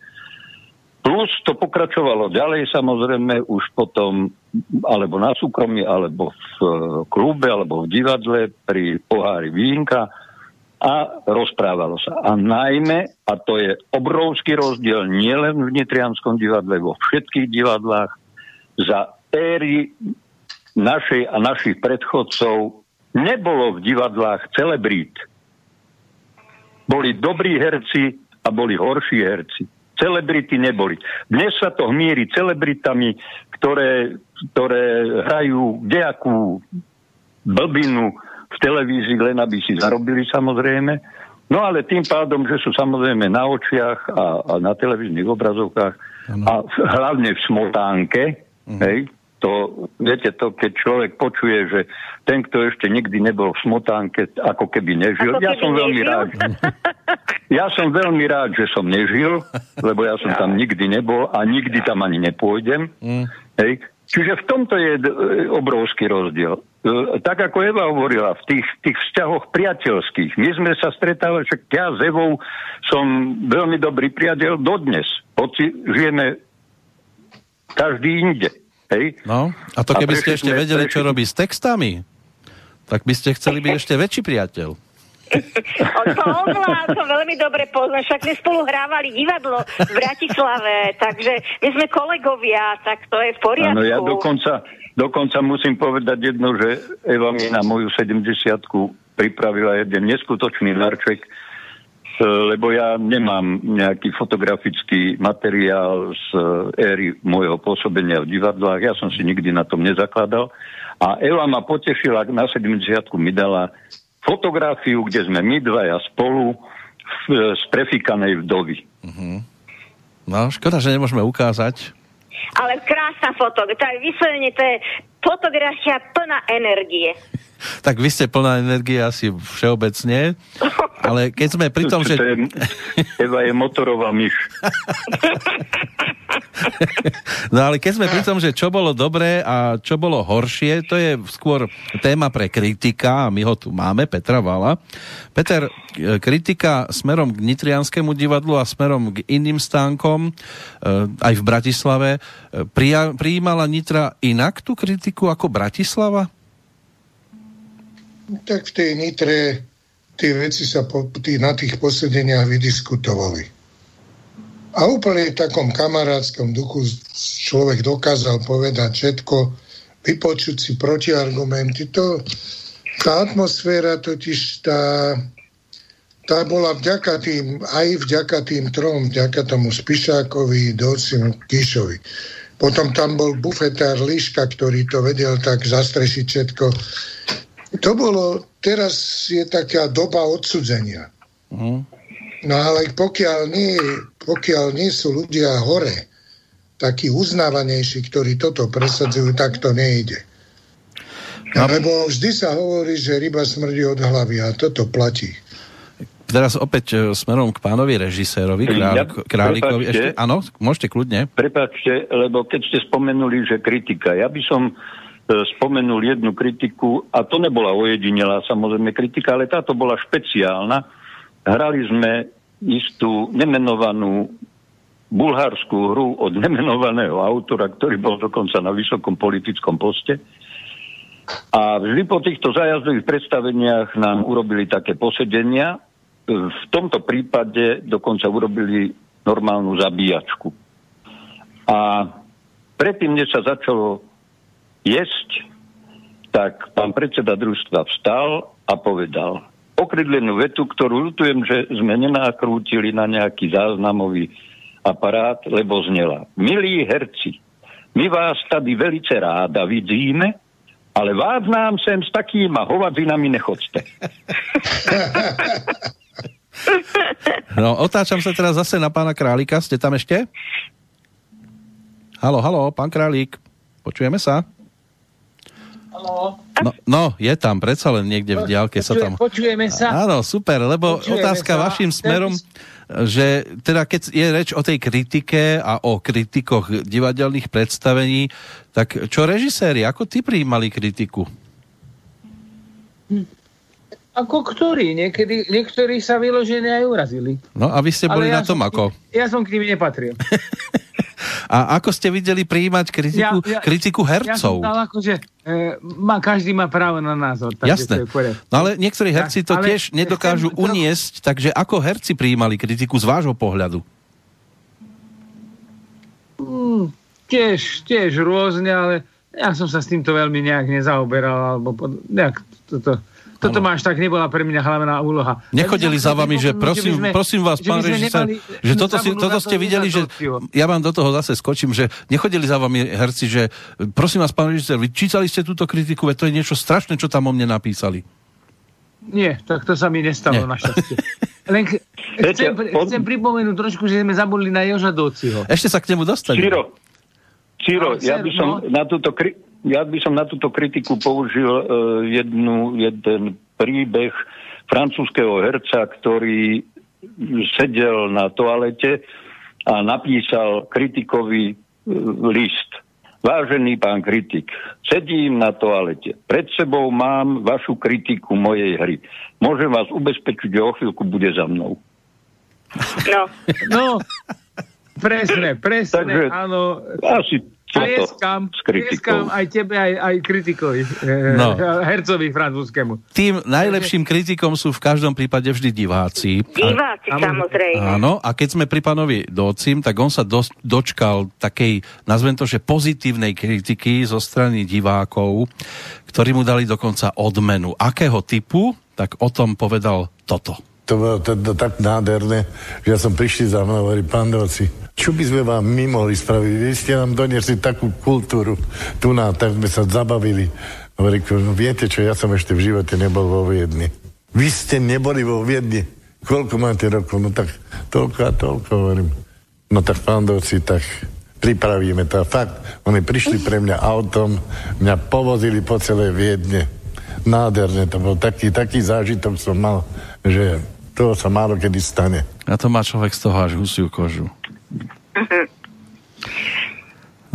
Plus to pokračovalo ďalej samozrejme už potom alebo na súkromí, alebo v e, klube, alebo v divadle pri pohári vínka a rozprávalo sa. A najmä, a to je obrovský rozdiel nielen v Nitrianskom divadle, vo všetkých divadlách, za éry našej a našich predchodcov nebolo v divadlách celebrít. Boli dobrí herci a boli horší herci. Celebrity neboli. Dnes sa to hmíri celebritami, ktoré, ktoré hrajú nejakú blbinu v televízii, len aby si zarobili samozrejme. No ale tým pádom, že sú samozrejme na očiach a, a na televíznych obrazovkách ano. a hlavne v smotánke, uh-huh. hej, to, viete to, keď človek počuje, že ten, kto ešte nikdy nebol v smotánke, ako keby nežil. Ako ja keby som veľmi nežil? rád. Ja som veľmi rád, že som nežil, lebo ja som tam nikdy nebol a nikdy tam ani nepôjdem. Hej. Čiže v tomto je d- obrovský rozdiel. E, Tak ako Eva hovorila, v tých, tých vzťahoch priateľských. My sme sa stretávali, však ja s Evou som veľmi dobrý priateľ dodnes. Hoci žijeme každý inde. Hej? No, a to A keby ste ešte vedeli, čo prešli- robí s textami, tak by ste chceli byť ešte väčší priateľ. O, to to veľmi dobre poznám, však sme spolu hrávali divadlo v Bratislave, takže my sme kolegovia, tak to je v poriadku. Áno, ja dokonca, dokonca musím povedať jedno, že Eva mi na moju 70 pripravila jeden neskutočný darček, lebo ja nemám nejaký fotografický materiál z e, éry môjho pôsobenia v divadlách, ja som si nikdy na tom nezakladal. A Eva ma potešila, na 70 mi dala fotografiu, kde sme my dvaja spolu v, z prefikanej vdovy. No, škoda, že nemôžeme ukázať. Ale krásna foto, to je vyslovene, to je fotografia plná energie. Tak vy ste plná energie asi všeobecne, ale keď sme pri tom, že... Eva je motorová myš. No ale keď sme pri tom, že čo bolo dobré a čo bolo horšie, to je skôr téma pre kritika a my ho tu máme, Petra Vala. Peter, e, kritika smerom k Nitrianskému divadlu a smerom k iným stánkom, e, aj v Bratislave, e, prijímala Nitra inak tú kritiku ako Bratislava? Tak v tej Nitre tie veci sa po, tí, na tých posedeniach vydiskutovali. A úplne v takom kamarátskom duchu človek dokázal povedať všetko, vypočuť si protiargumenty. To, tá atmosféra totiž tá, tá bola vďaka tým, aj vďaka tým trom, vďaka tomu Spišákovi, Docim, Kišovi. Potom tam bol bufetár Liška, ktorý to vedel tak zastrešiť všetko. To bolo, teraz je taká doba odsudzenia. No ale pokiaľ nie, pokiaľ nie sú ľudia hore, takí uznávanejší, ktorí toto presadzujú, tak to nejde. No. Lebo vždy sa hovorí, že ryba smrdí od hlavy a toto platí. Teraz opäť e, smerom k pánovi režisérovi, Ja- Králik, Králikovi. prepáčte. Ešte, áno, môžete kľudne. Prepačte, lebo keď ste spomenuli, že kritika, ja by som spomenul jednu kritiku, a to nebola ojedinelá samozrejme kritika, ale táto bola špeciálna. Hrali sme istú nemenovanú bulharskú hru od nemenovaného autora, ktorý bol dokonca na vysokom politickom poste. A vždy po týchto zájazdových predstaveniach nám urobili také posedenia. V tomto prípade dokonca urobili normálnu zabíjačku. A predtým, než sa začalo jesť, tak pán predseda družstva vstal a povedal okrydlenú vetu, ktorú ľutujem, že sme nenakrútili na nejaký záznamový aparát, lebo znela. Milí herci, my vás tady velice ráda vidíme, ale vás nám sem s takýma hovadzinami nechoďte. No, otáčam sa teraz zase na pána Králika. Ste tam ešte? Halo, halo, pán Králík. Počujeme sa? No, no, je tam, predsa len niekde v diálke sa tam... Počujeme sa? Áno, super, lebo Počujeme otázka sa. vašim smerom, že teda keď je reč o tej kritike a o kritikoch divadelných predstavení, tak čo režiséri, ako ty prijímali kritiku? Ako ktorí? Niekedy, niektorí sa vyložene aj urazili. No a vy ste boli Ale na tom som ako? Ja som k ním nepatril. A ako ste videli prijímať kritiku, kritiku Ja som hercov? dal ako, že e, má, každý má právo na názor. to Jasné. No ale niektorí herci to ale tiež nedokážu chcem uniesť, takže ako herci prijímali kritiku z vášho pohľadu? Mm, tiež, tiež rôzne, ale ja som sa s týmto veľmi nejak nezaoberal, alebo pod, nejak toto, toto máš tak nebola pre mňa hlavná úloha. Nechodili za vami, že prosím, sme- prosím vás, že pán režisér, že toto, si, toto ste videli, že ja vám do toho zase skočím, že nechodili za vami herci, že prosím vás, pán režisér, vy čítali ste túto kritiku, veď to je niečo strašné, čo tam o mne napísali. Nie, tak to sa mi nestalo našťastie. Len ch- chcem, chcem pripomenúť trošku, že sme zabudli na Joža Dociho. Ešte sa k nemu dostaneme. Ciro, Ciro, No, ja by som no. na túto, kri- ja by som na túto kritiku použil uh, jednu, jeden príbeh francúzského herca, ktorý sedel na toalete a napísal kritikovi uh, list. Vážený pán kritik, sedím na toalete. Pred sebou mám vašu kritiku mojej hry. Môžem vás ubezpečiť, že o chvíľku bude za mnou. No, No, presne, presne, Takže- áno. Asi Tlieskam, s tlieskam aj tebe, aj, aj kritikovi, e, No. hercovi francúzskému. Tým najlepším kritikom sú v každom prípade vždy diváci. A- diváci samozrejme. Áno, a keď sme pri pánovi Docim, tak on sa dos- dočkal takej, nazvem to, že pozitívnej kritiky zo strany divákov, ktorí mu dali dokonca odmenu. Akého typu? Tak o tom povedal toto. To bolo teda tak nádherné, že ja som prišli za mnou a hovorí, pán Doci, čo by sme vám my mohli spraviť? Vy ste nám doniesli takú kultúru tu na, tak sme sa zabavili. Hovorí, no viete čo, ja som ešte v živote nebol vo Viedni. Vy ste neboli vo Viedni. Koľko máte rokov? No tak toľko a toľko, hovorím. No tak pán Doci, tak pripravíme to. A fakt, oni prišli pre mňa autom, mňa povozili po celej Viedne. Nádherné to bol. Taký, taký zážitok som mal, že to sa málo kedy stane. A to má človek z toho až husiu kožu.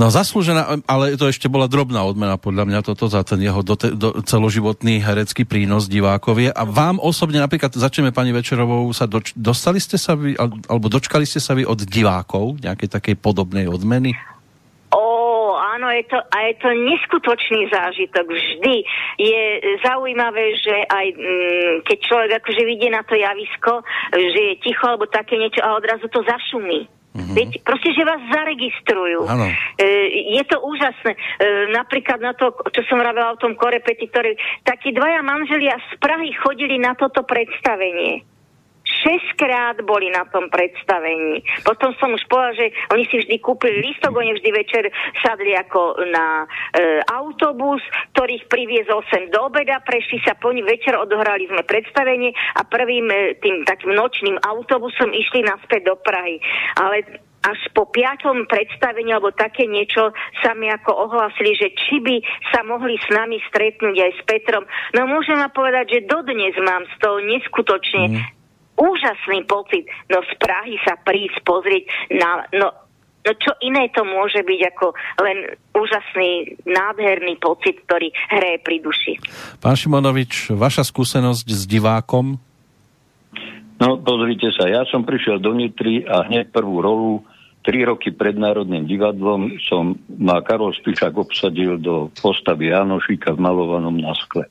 No zaslúžená, ale to ešte bola drobná odmena podľa mňa toto za ten jeho dote, do, celoživotný herecký prínos divákovie. A vám osobne, napríklad začneme pani Večerovou, sa doč, dostali ste sa vy, al- alebo dočkali ste sa vy od divákov nejakej takej podobnej odmeny? Áno, je to, a je to neskutočný zážitok. Vždy je zaujímavé, že aj mm, keď človek akože vidie na to javisko, že je ticho alebo také niečo a odrazu to zašumí. Mm-hmm. Viete, proste, že vás zaregistrujú. E, je to úžasné. E, napríklad na to, čo som vravela o tom korepeti, ktorý takí dvaja manželia z Prahy chodili na toto predstavenie. Šesťkrát boli na tom predstavení. Potom som už povedala, že oni si vždy kúpili lístok, oni vždy večer sadli ako na e, autobus, ktorých priviezol sem do obeda, prešli sa po ní, večer odohrali sme predstavenie a prvým e, tým takým nočným autobusom išli naspäť do Prahy. Ale až po piatom predstavení alebo také niečo sa mi ako ohlasili, že či by sa mohli s nami stretnúť aj s Petrom. No môžem vám povedať, že dodnes mám z toho neskutočne mm. Úžasný pocit. No z Prahy sa prísť pozrieť na... No, No čo iné to môže byť ako len úžasný, nádherný pocit, ktorý hraje pri duši. Pán Šimonovič, vaša skúsenosť s divákom? No, pozrite sa, ja som prišiel do Nitry a hneď prvú rolu, tri roky pred Národným divadlom, som ma Karol Spišák obsadil do postavy Janošíka v malovanom na skle.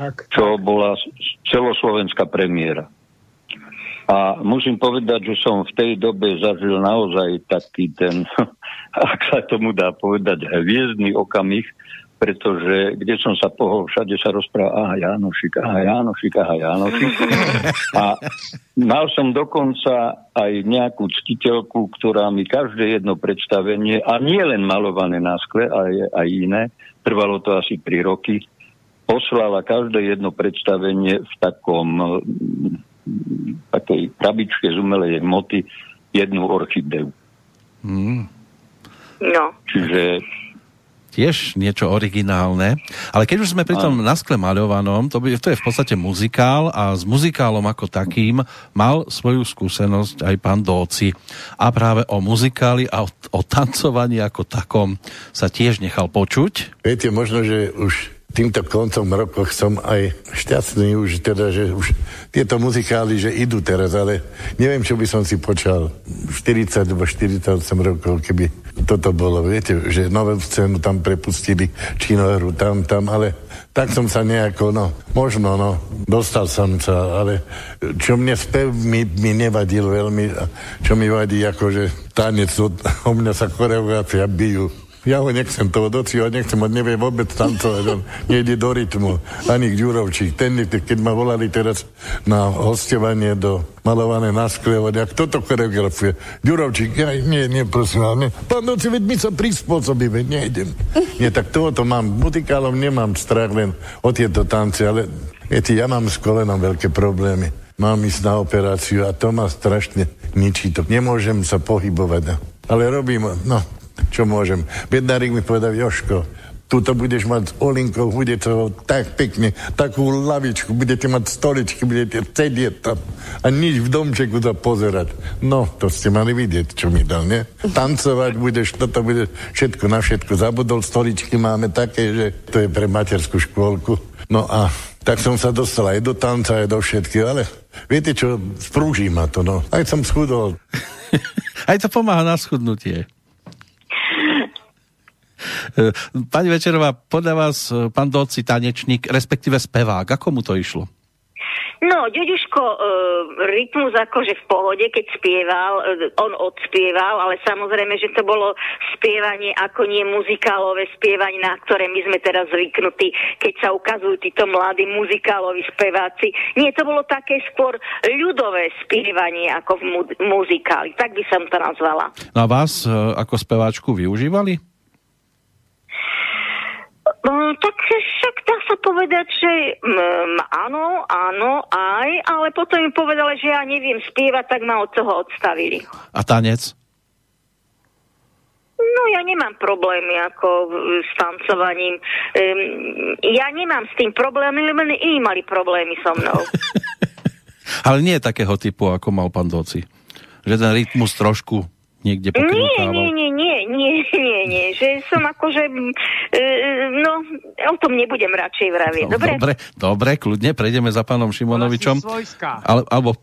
Tak. Čo bola s- celoslovenská premiéra. A musím povedať, že som v tej dobe zažil naozaj taký ten, ak sa tomu dá povedať, hviezdny okamih, pretože kde som sa pohol, všade sa rozprával, aha, Jánošik, aha, Jánošik, aha, Jánošik. A mal som dokonca aj nejakú ctiteľku, ktorá mi každé jedno predstavenie, a nie len malované na skle, ale aj iné, trvalo to asi 3 roky, poslala každé jedno predstavenie v takom takej krabičke z umelej hmoty jednu orchideu. Hmm. No. Čiže tiež niečo originálne. Ale keď už sme pri tom na skle maľovanom, to, by, to je v podstate muzikál a s muzikálom ako takým mal svoju skúsenosť aj pán Dóci. A práve o muzikáli a o, o tancovaní ako takom sa tiež nechal počuť. Viete, možno, že už týmto koncom rokoch som aj šťastný už teda, že už tieto muzikály, že idú teraz, ale neviem, čo by som si počal 40 alebo 48 rokov, keby toto bolo. Viete, že novú scénu tam prepustili, činohru tam, tam, ale tak som sa nejako, no, možno, no, dostal som sa, ale čo mne spev mi, mi nevadil veľmi, čo mi vadí, akože tanec, o mňa sa choreografia bijú. Ja ho nechcem toho doci, ho nechcem, on nevie vôbec tancovať, on nejde do rytmu. Ani Ďurovčík, ten, keď ma volali teraz na hostovanie do malované na skle, hovoria, kto to choreografuje? Ďurovčík, ja, nie, nie, prosím vás, nie. Pán doci, veď my sa prispôsobíme, nejdem. Nie, tak tohoto mám, muzikálom nemám strach len o tieto tance, ale viete, ja mám s kolenom veľké problémy. Mám ísť na operáciu a to ma strašne ničí to. Nemôžem sa pohybovať. Ale robím, no, čo môžem. Bednárik mi povedal, Joško, tuto budeš mať s Olinkou, bude to tak pekne, takú lavičku, budete mať stoličky, budete sedieť tam a nič v domčeku to pozerať. No, to ste mali vidieť, čo mi dal, nie? Tancovať budeš, toto bude všetko na všetko zabudol, stoličky máme také, že to je pre materskú škôlku. No a tak som sa dostal aj do tanca, aj do všetkého, ale viete čo, sprúží ma to, no. Aj som schudol. aj to pomáha na schudnutie. E, pani Večerová, podľa vás e, pán Doci tanečník, respektíve spevák, ako mu to išlo? No, Ďuďuško, e, rytmus akože v pohode, keď spieval, e, on odspieval, ale samozrejme, že to bolo spievanie ako nie muzikálové spievanie, na ktoré my sme teraz zvyknutí, keď sa ukazujú títo mladí muzikáloví speváci. Nie, to bolo také skôr ľudové spievanie ako v mu- muzikáli. Tak by som to nazvala. No a vás e, ako speváčku využívali? No, tak však dá sa povedať, že mm, áno, áno, aj, ale potom mi povedali, že ja neviem spievať, tak ma od toho odstavili. A tanec? No ja nemám problémy ako s tancovaním. Um, ja nemám s tým problémy, len iní mali problémy so mnou. ale nie takého typu, ako mal pán Doci. Že ten rytmus trošku niekde pokrývkával? Nie, nie, nie, nie, nie, nie, že som akože, e, no, o tom nebudem radšej vravieť, no, dobre? Dobre, dobre, kľudne, prejdeme za pánom Šimonovičom. Ale, alebo,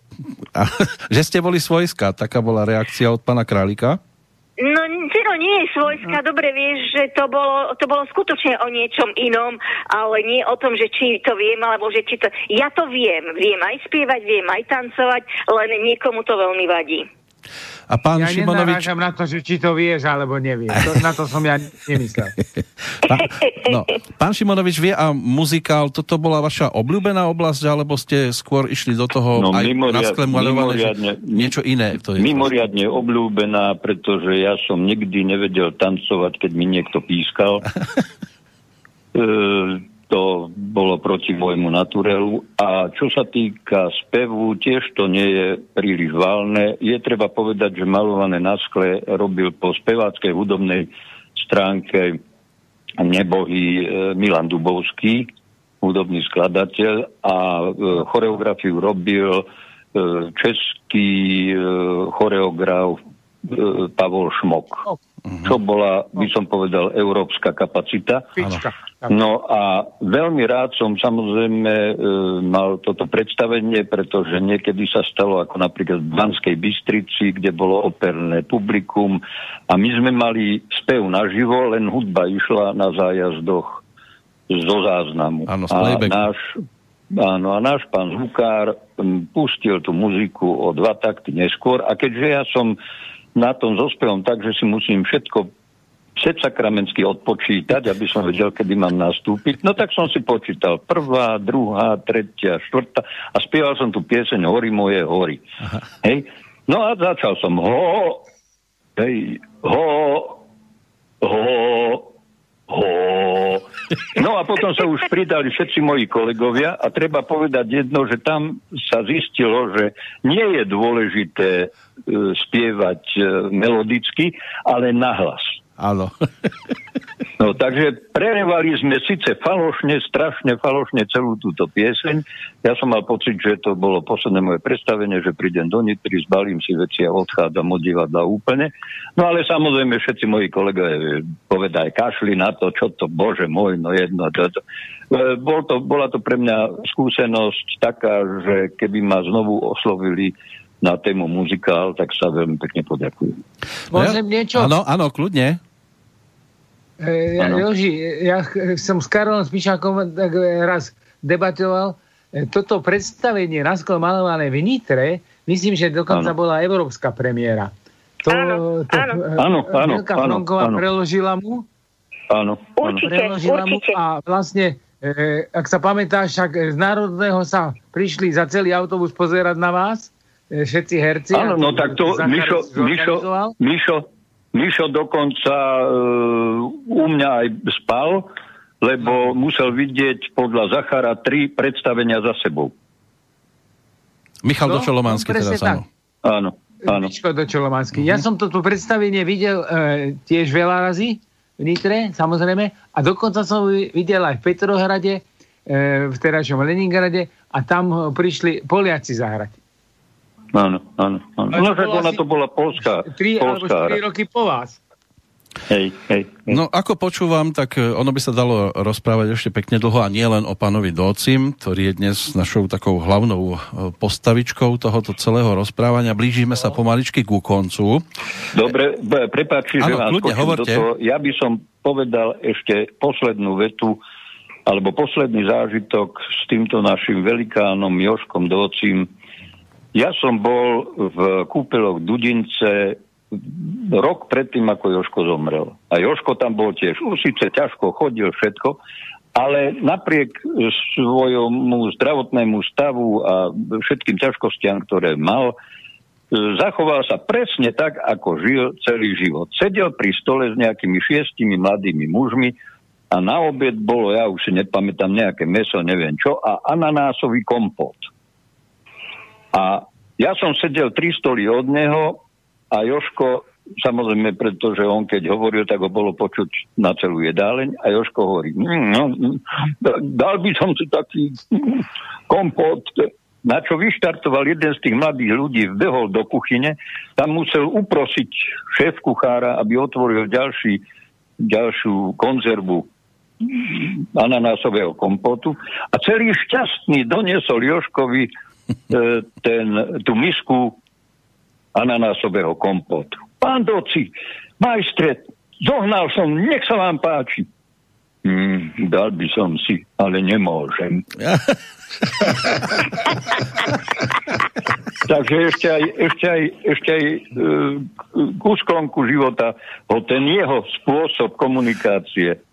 a, že ste boli svojská, taká bola reakcia od pána Králika? No, Ciro nie je svojská, dobre vieš, že to bolo, to bolo skutočne o niečom inom, ale nie o tom, že či to viem, alebo že či to... Ja to viem, viem aj spievať, viem aj tancovať, len niekomu to veľmi vadí. A pán ja Šimonovič... na to, že či to vieš, alebo nevieš. To, na to som ja nemyslel. pán, no, pán Šimonovič vie a muzikál, toto bola vaša obľúbená oblasť, alebo ste skôr išli do toho no, aj mimoriad, na mimoriadne, niečo iné? To je mimoriadne to. obľúbená, pretože ja som nikdy nevedel tancovať, keď mi niekto pískal. e, to bolo proti môjmu naturelu. A čo sa týka spevu, tiež to nie je príliš válne. Je treba povedať, že malované na skle robil po speváckej hudobnej stránke nebohý e, Milan Dubovský, hudobný skladateľ a e, choreografiu robil e, český choreograf Pavol Šmok. Čo bola, by som povedal, európska kapacita. Pička. No a veľmi rád som samozrejme e, mal toto predstavenie, pretože niekedy sa stalo ako napríklad v Banskej Bystrici, kde bolo operné publikum a my sme mali spev naživo, len hudba išla na zájazdoch zo záznamu. Áno, a náš, áno, a náš pán zvukár pustil tú muziku o dva takty neskôr a keďže ja som na tom so spevom tak, že si musím všetko sakramentsky odpočítať, aby som vedel, kedy mám nastúpiť. No tak som si počítal prvá, druhá, tretia, štvrtá a spieval som tu pieseň Hory moje hory. Aha. Hej. No a začal som ho, hej, ho, ho, ho. No a potom sa už pridali všetci moji kolegovia a treba povedať jedno, že tam sa zistilo, že nie je dôležité e, spievať e, melodicky, ale nahlas. Áno. no takže prerevali sme síce falošne, strašne falošne celú túto pieseň. Ja som mal pocit, že to bolo posledné moje predstavenie, že prídem do Nitry, zbalím si veci a odchádzam od divadla úplne. No ale samozrejme všetci moji kolegovia povedali, kašli na to, čo to, bože môj, no jedno. To, to. E, bol to, bola to pre mňa skúsenosť taká, že keby ma znovu oslovili na tému muzikál, tak sa veľmi pekne poďakujem. Môžem niečo? Áno, áno, kľudne. E, ja, Joži, ja som s Karolom Spišákom tak raz debatoval, e, toto predstavenie na sklo malované v Nitre, myslím, že dokonca ano. bola európska premiéra. To, áno, to, áno. E, áno, áno, áno, áno. preložila mu. Áno, Určite, preložila určite. mu a vlastne, e, ak sa pamätáš, však z Národného sa prišli za celý autobus pozerať na vás, e, všetci herci. Áno, no tak to Mišo, Mišo, Mišo, Mišo dokonca uh, u mňa aj spal, lebo musel vidieť podľa Zachara tri predstavenia za sebou. Michal no, Došolománsky no, teda áno. Áno, Áno. Uh-huh. Ja som to tu predstavenie videl e, tiež veľa razy v Nitre, samozrejme, a dokonca som videl aj v Petrohrade, e, v terajšom Leningrade a tam prišli Poliaci zahrať. Áno, áno. áno. No, že ona to bola Polská. 3 alebo 4 roky po vás. Hej, hej, hej. No ako počúvam, tak e, ono by sa dalo rozprávať ešte pekne dlho a nie len o pánovi Docim, ktorý je dnes našou takou hlavnou e, postavičkou tohoto celého rozprávania. Blížime sa pomaličky ku koncu. Dobre, prepáči, že vám do toho. Ja by som povedal ešte poslednú vetu, alebo posledný zážitok s týmto našim velikánom Joškom Docim. Ja som bol v kúpeloch Dudince rok predtým, ako Joško zomrel. A Joško tam bol tiež. Už síce ťažko chodil všetko, ale napriek svojmu zdravotnému stavu a všetkým ťažkostiam, ktoré mal, zachoval sa presne tak, ako žil celý život. Sedel pri stole s nejakými šiestimi mladými mužmi a na obed bolo, ja už si nepamätám, nejaké meso, neviem čo, a ananásový kompot. A ja som sedel tri stoly od neho a Joško, samozrejme, pretože on keď hovoril, tak ho bolo počuť na celú jedáleň a Joško hovorí, mm, no, mm, dal by som si taký kompot, na čo vyštartoval jeden z tých mladých ľudí, vbehol do kuchyne, tam musel uprosiť šéf kuchára, aby otvoril ďalší, ďalšiu konzervu ananásového kompotu. A celý šťastný doniesol Joškovi ten, tú misku ananásového kompotu. Pán Doci, majstre, zohnal som, nech sa vám páči. Mm, dal by som si, ale nemôžem. Takže ešte aj, ešte aj, ešte aj e, k úsklonku života ho ten jeho spôsob komunikácie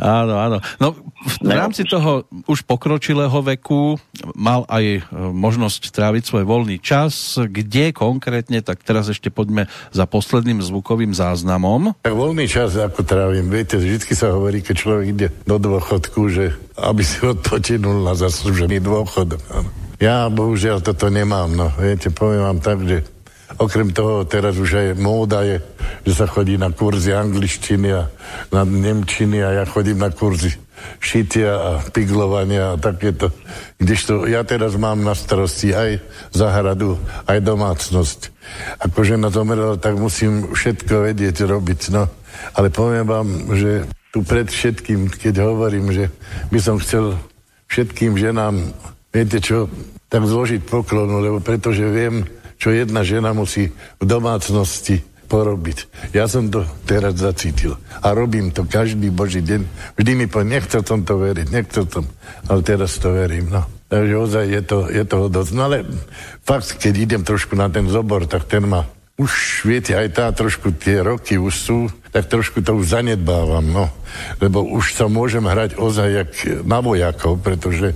Áno, áno. No, v rámci toho už pokročilého veku mal aj e, možnosť tráviť svoj voľný čas. Kde konkrétne, tak teraz ešte poďme za posledným zvukovým záznamom. Tak voľný čas ako trávim, viete, vždy sa hovorí, keď človek ide do dôchodku, že aby si odpočinul na zaslúžený dôchod. Ja bohužiaľ toto nemám, no viete, poviem vám tak, že Okrem toho teraz už aj móda je, že sa chodí na kurzy angličtiny a na nemčiny a ja chodím na kurzy šitia a piglovania a takéto. Kdežto ja teraz mám na starosti aj zahradu, aj domácnosť. Ako žena zomrela, tak musím všetko vedieť robiť. No. Ale poviem vám, že tu pred všetkým, keď hovorím, že by som chcel všetkým ženám, viete čo, tak zložiť poklonu, lebo pretože viem, čo jedna žena musí v domácnosti porobiť. Ja som to teraz zacítil. A robím to každý boží deň. Vždy mi po, nechcel som to veriť, nechcel som, ale teraz to verím, no. Takže ozaj je, to, je toho dosť. No ale fakt, keď idem trošku na ten zobor, tak ten ma už, viete, aj tá trošku tie roky už sú, tak trošku to už zanedbávam, no. Lebo už sa môžem hrať ozaj jak na vojakov, pretože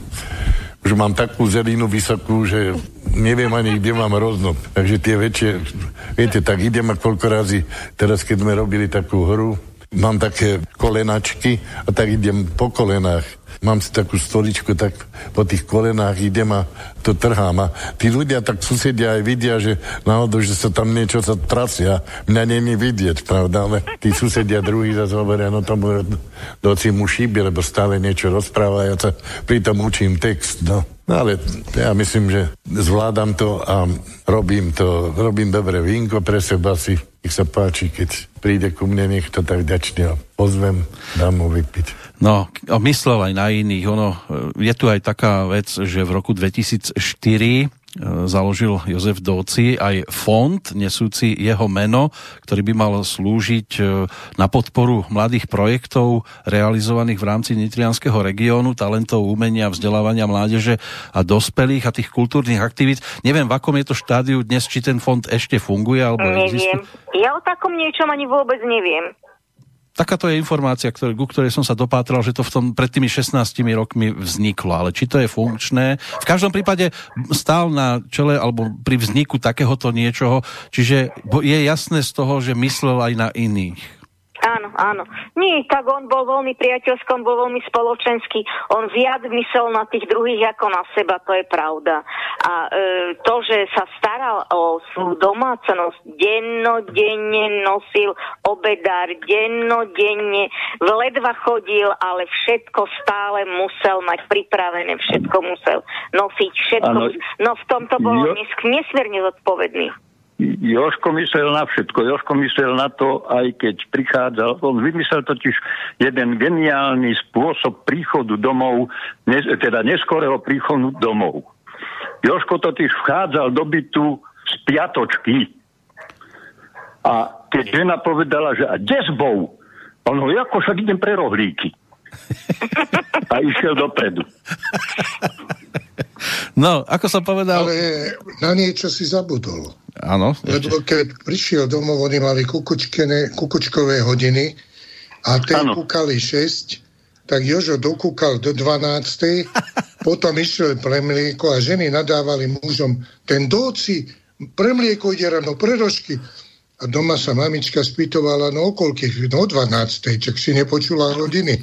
už mám takú zelinu vysokú, že neviem ani, kde mám roznot. Takže tie väčšie, viete, tak idem a koľko razy, teraz keď sme robili takú hru, mám také kolenačky a tak idem po kolenách mám si takú stoličku, tak po tých kolenách idem a to trhám. A tí ľudia tak susedia aj vidia, že náhodou, že sa tam niečo sa trasia. Mňa není vidieť, pravda, ale tí susedia druhý zase hovoria, no tomu doci mu šíbi, lebo stále niečo rozpráva, ja sa pritom učím text, no. No ale ja myslím, že zvládam to a robím to, robím dobre vínko pre seba si. Nech sa páči, keď príde ku mne, nech to tak ďačne pozvem, dám mu vypiť. No, myslel aj na iných. Ono, je tu aj taká vec, že v roku 2004 e, založil Jozef Dóci aj fond nesúci jeho meno, ktorý by mal slúžiť e, na podporu mladých projektov realizovaných v rámci Nitrianského regiónu, talentov, umenia, vzdelávania mládeže a dospelých a tých kultúrnych aktivít. Neviem, v akom je to štádiu dnes, či ten fond ešte funguje alebo Neviem. existuje? Ja o takom niečom ani vôbec neviem takáto je informácia, ktorý, ku ktorej som sa dopátral, že to v tom pred tými 16 rokmi vzniklo, ale či to je funkčné. V každom prípade stál na čele alebo pri vzniku takéhoto niečoho, čiže je jasné z toho, že myslel aj na iných. Áno, áno. Nie, tak on bol veľmi priateľský, on bol veľmi spoločenský. On viac myslel na tých druhých ako na seba, to je pravda. A e, to, že sa staral o svoju domácnosť, dennodenne nosil obedár, dennodenne v ledva chodil, ale všetko stále musel mať pripravené, všetko musel nosiť, všetko. Ano. No v tomto bol jo... nesmierne zodpovedný. Joško myslel na všetko. Joško myslel na to, aj keď prichádzal. On vymyslel totiž jeden geniálny spôsob príchodu domov, ne, teda neskorého príchodu domov. Joško totiž vchádzal do bytu z piatočky. A keď žena povedala, že a kde zbou? On ho, ako však idem pre rohlíky. A išiel dopredu. No, ako som povedal... Ale na niečo si zabudol. Áno. Lebo keď prišiel domov, oni mali kukučkové hodiny a tie kúkali 6, tak Jožo dokúkal do 12. potom išiel pre mlieko a ženy nadávali mužom, ten doci, pre mlieko ide ráno, pre rožky. A doma sa mamička spýtovala, no o koľkých, no o 12. Čak si nepočula hodiny.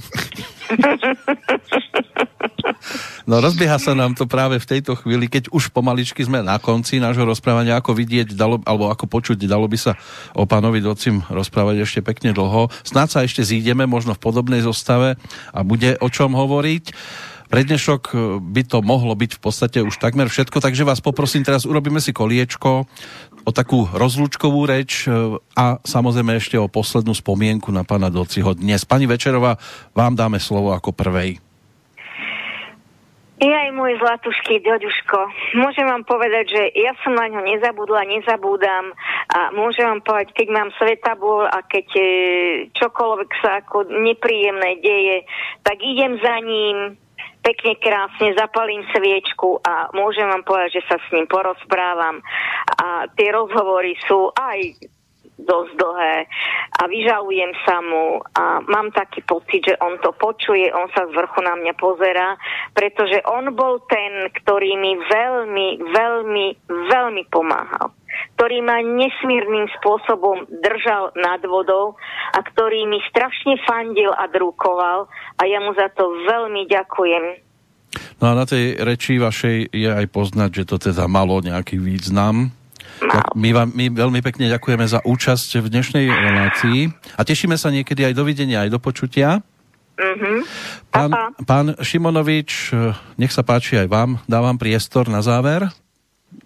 No rozbieha sa nám to práve v tejto chvíli, keď už pomaličky sme na konci nášho rozprávania, ako vidieť, dalo, alebo ako počuť, dalo by sa o pánovi docim rozprávať ešte pekne dlho. Snáď sa ešte zídeme, možno v podobnej zostave a bude o čom hovoriť. Pre dnešok e, by to mohlo byť v podstate už takmer všetko, takže vás poprosím, teraz urobíme si koliečko o takú rozlúčkovú reč e, a samozrejme ešte o poslednú spomienku na pána Dociho dnes. Pani Večerová, vám dáme slovo ako prvej. Jaj, môj zlatušký Ďoďuško, môžem vám povedať, že ja som na ňo nezabudla, nezabúdam a môžem vám povedať, keď mám svetabol a keď e, čokoľvek sa ako nepríjemné deje, tak idem za ním, pekne krásne zapalím sviečku a môžem vám povedať, že sa s ním porozprávam. A tie rozhovory sú aj dosť dlhé a vyžalujem sa mu a mám taký pocit, že on to počuje, on sa z vrchu na mňa pozera, pretože on bol ten, ktorý mi veľmi, veľmi, veľmi pomáhal ktorý ma nesmírnym spôsobom držal nad vodou a ktorý mi strašne fandil a drúkoval a ja mu za to veľmi ďakujem. No a na tej reči vašej je aj poznať, že to teda malo nejaký význam, tak my vám my veľmi pekne ďakujeme za účasť v dnešnej relácii a tešíme sa niekedy aj dovidenia, aj do počutia. Mm-hmm. Pán, pán Šimonovič, nech sa páči aj vám, dávam priestor na záver.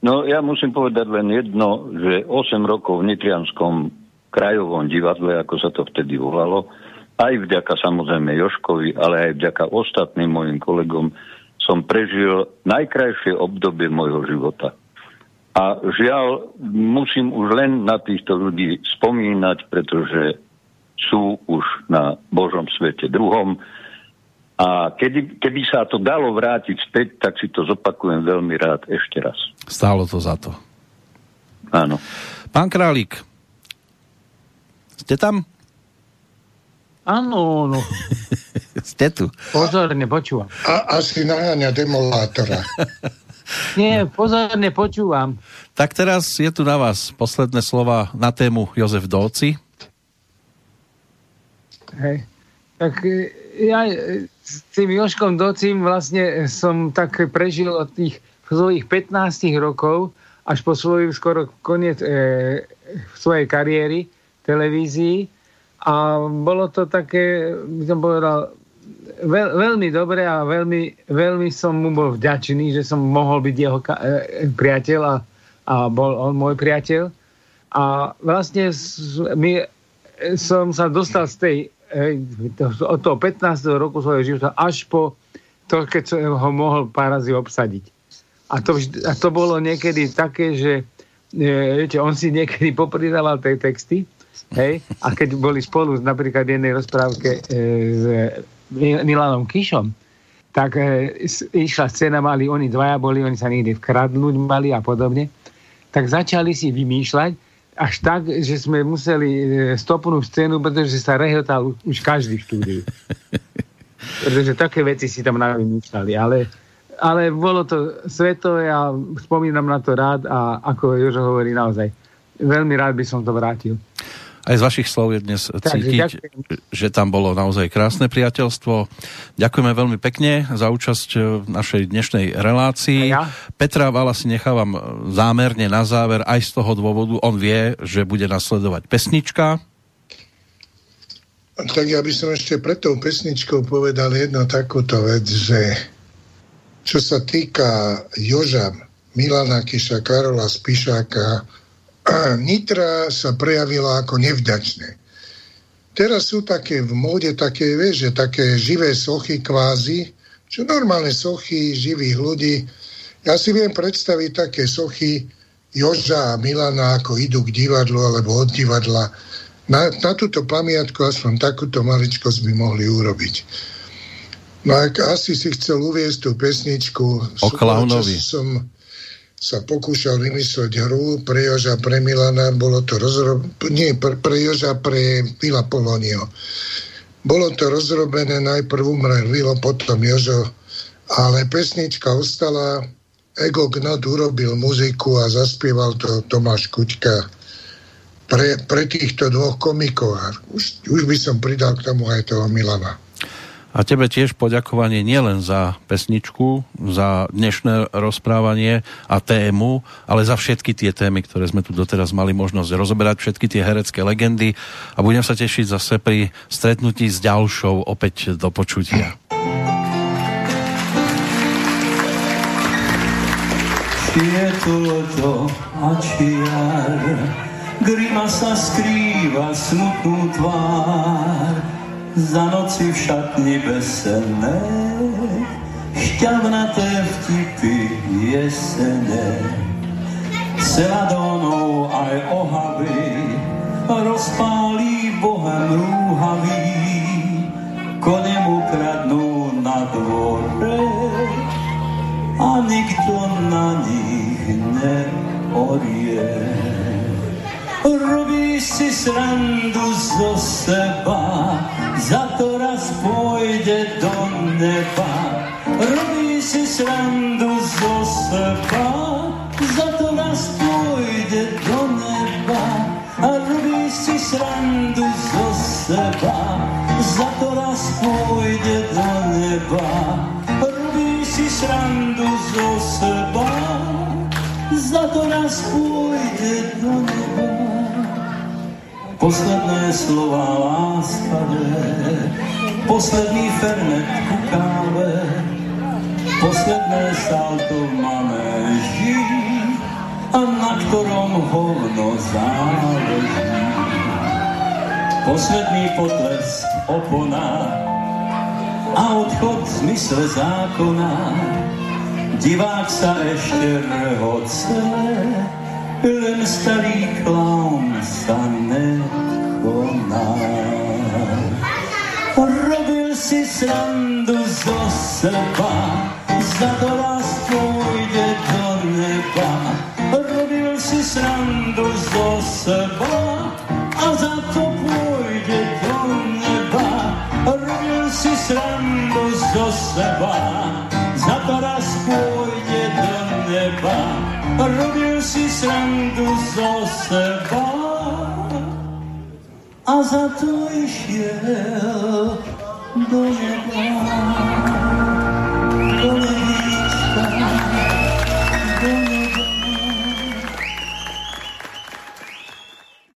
No ja musím povedať len jedno, že 8 rokov v Nitrianskom krajovom divadle, ako sa to vtedy volalo, aj vďaka samozrejme Joškovi, ale aj vďaka ostatným mojim kolegom som prežil najkrajšie obdobie môjho života. A žiaľ, musím už len na týchto ľudí spomínať, pretože sú už na Božom svete druhom. A kedy, keby sa to dalo vrátiť späť, tak si to zopakujem veľmi rád ešte raz. Stálo to za to. Áno. Pán Králik, ste tam? Áno, no. ste tu. Pozorne počúvam. A, asi naháňa demolátora. Nie, pozorne počúvam. Tak teraz je tu na vás posledné slova na tému Jozef Dolci. Hej. Tak e, ja s tým Joškom Docím vlastne som tak prežil od tých svojich 15 rokov až po svoj skoro koniec e, svojej kariéry v televízii a bolo to také, by som povedal, veľ, veľmi dobre a veľmi, veľmi som mu bol vďačný, že som mohol byť jeho ka- e, priateľ a, a bol on môj priateľ. A vlastne s, my, som sa dostal z tej e, od toho 15. roku svojho života až po to, keď som ho mohol pár razy obsadiť. A to, a to bolo niekedy také, že e, viete, on si niekedy popridával tej texty, hej, a keď boli spolu napríklad v jednej rozprávke e, s Milanom Kišom, tak e, išla scéna, mali oni dvaja, boli oni sa niekde vkradnúť mali a podobne, tak začali si vymýšľať až tak, že sme museli e, stopnúť scénu, pretože sa rehotal už každý v štúdiu. pretože také veci si tam navymýšľali, ale, ale bolo to svetové a spomínam na to rád a ako Jožo hovorí naozaj, veľmi rád by som to vrátil. Aj z vašich slov je dnes cítiť, že tam bolo naozaj krásne priateľstvo. Ďakujeme veľmi pekne za účasť v našej dnešnej relácii. Ja? Petra Vala si nechávam zámerne na záver aj z toho dôvodu, on vie, že bude nasledovať pesnička. Tak ja by som ešte pred tou pesničkou povedal jednu takúto vec, že čo sa týka Joža, Milana Kiša, Karola Spišáka, Nitra sa prejavila ako nevďačné. Teraz sú také v móde také, vieš, že také živé sochy kvázi, čo normálne sochy živých ľudí. Ja si viem predstaviť také sochy Joža a Milana, ako idú k divadlu alebo od divadla. Na, na túto pamiatku aspoň takúto maličkosť by mohli urobiť. No a asi si chcel uviezť tú pesničku. O klaunovi. Som, sa pokúšal vymysleť hru pre Joža, pre Milana, bolo to rozrob... nie, pre, pre Joža, pre Vila Polonio. Bolo to rozrobené, najprv umrel Vilo, potom Jožo, ale pesnička ostala, Ego Gnot urobil muziku a zaspieval to Tomáš Kuťka pre, pre týchto dvoch komikov. Už, už by som pridal k tomu aj toho Milana. A tebe tiež poďakovanie nielen za pesničku, za dnešné rozprávanie a tému, ale za všetky tie témy, ktoré sme tu doteraz mali možnosť rozoberať, všetky tie herecké legendy a budem sa tešiť zase pri stretnutí s ďalšou opäť do počutia. Či je to to a čiar, grima sa skrýva smutnú tvár, za noci v šatni veselé, šťavnaté vtipy jesene. Celadónov aj ohavy rozpálí bohem rúhavý, kone mu kradnú na dvore a nikto na nich neorie. Robí si srandu zo seba, za to raz pôjde do neba. Robí si srandu zo seba, za to raz pôjde do neba. A robí si srandu zo seba, za to raz pôjde do neba. Robí si srandu zo seba, za to raz pôjde do neba. Posledné slova láskavé, posledný fernet ku káve, posledné salto v manéži, a na ktorom hovno záleží. Posledný potlesk opona a odchod v zmysle zákona, divák sa ešte rehoce, len starý klaun sa nekoná. Robil si srandu zo seba, za to raz pôjde do neba. Robil si srandu zo seba, a za to pôjde do neba. Robil si srandu zo seba, si sędu zostawa, a za to się do nieba.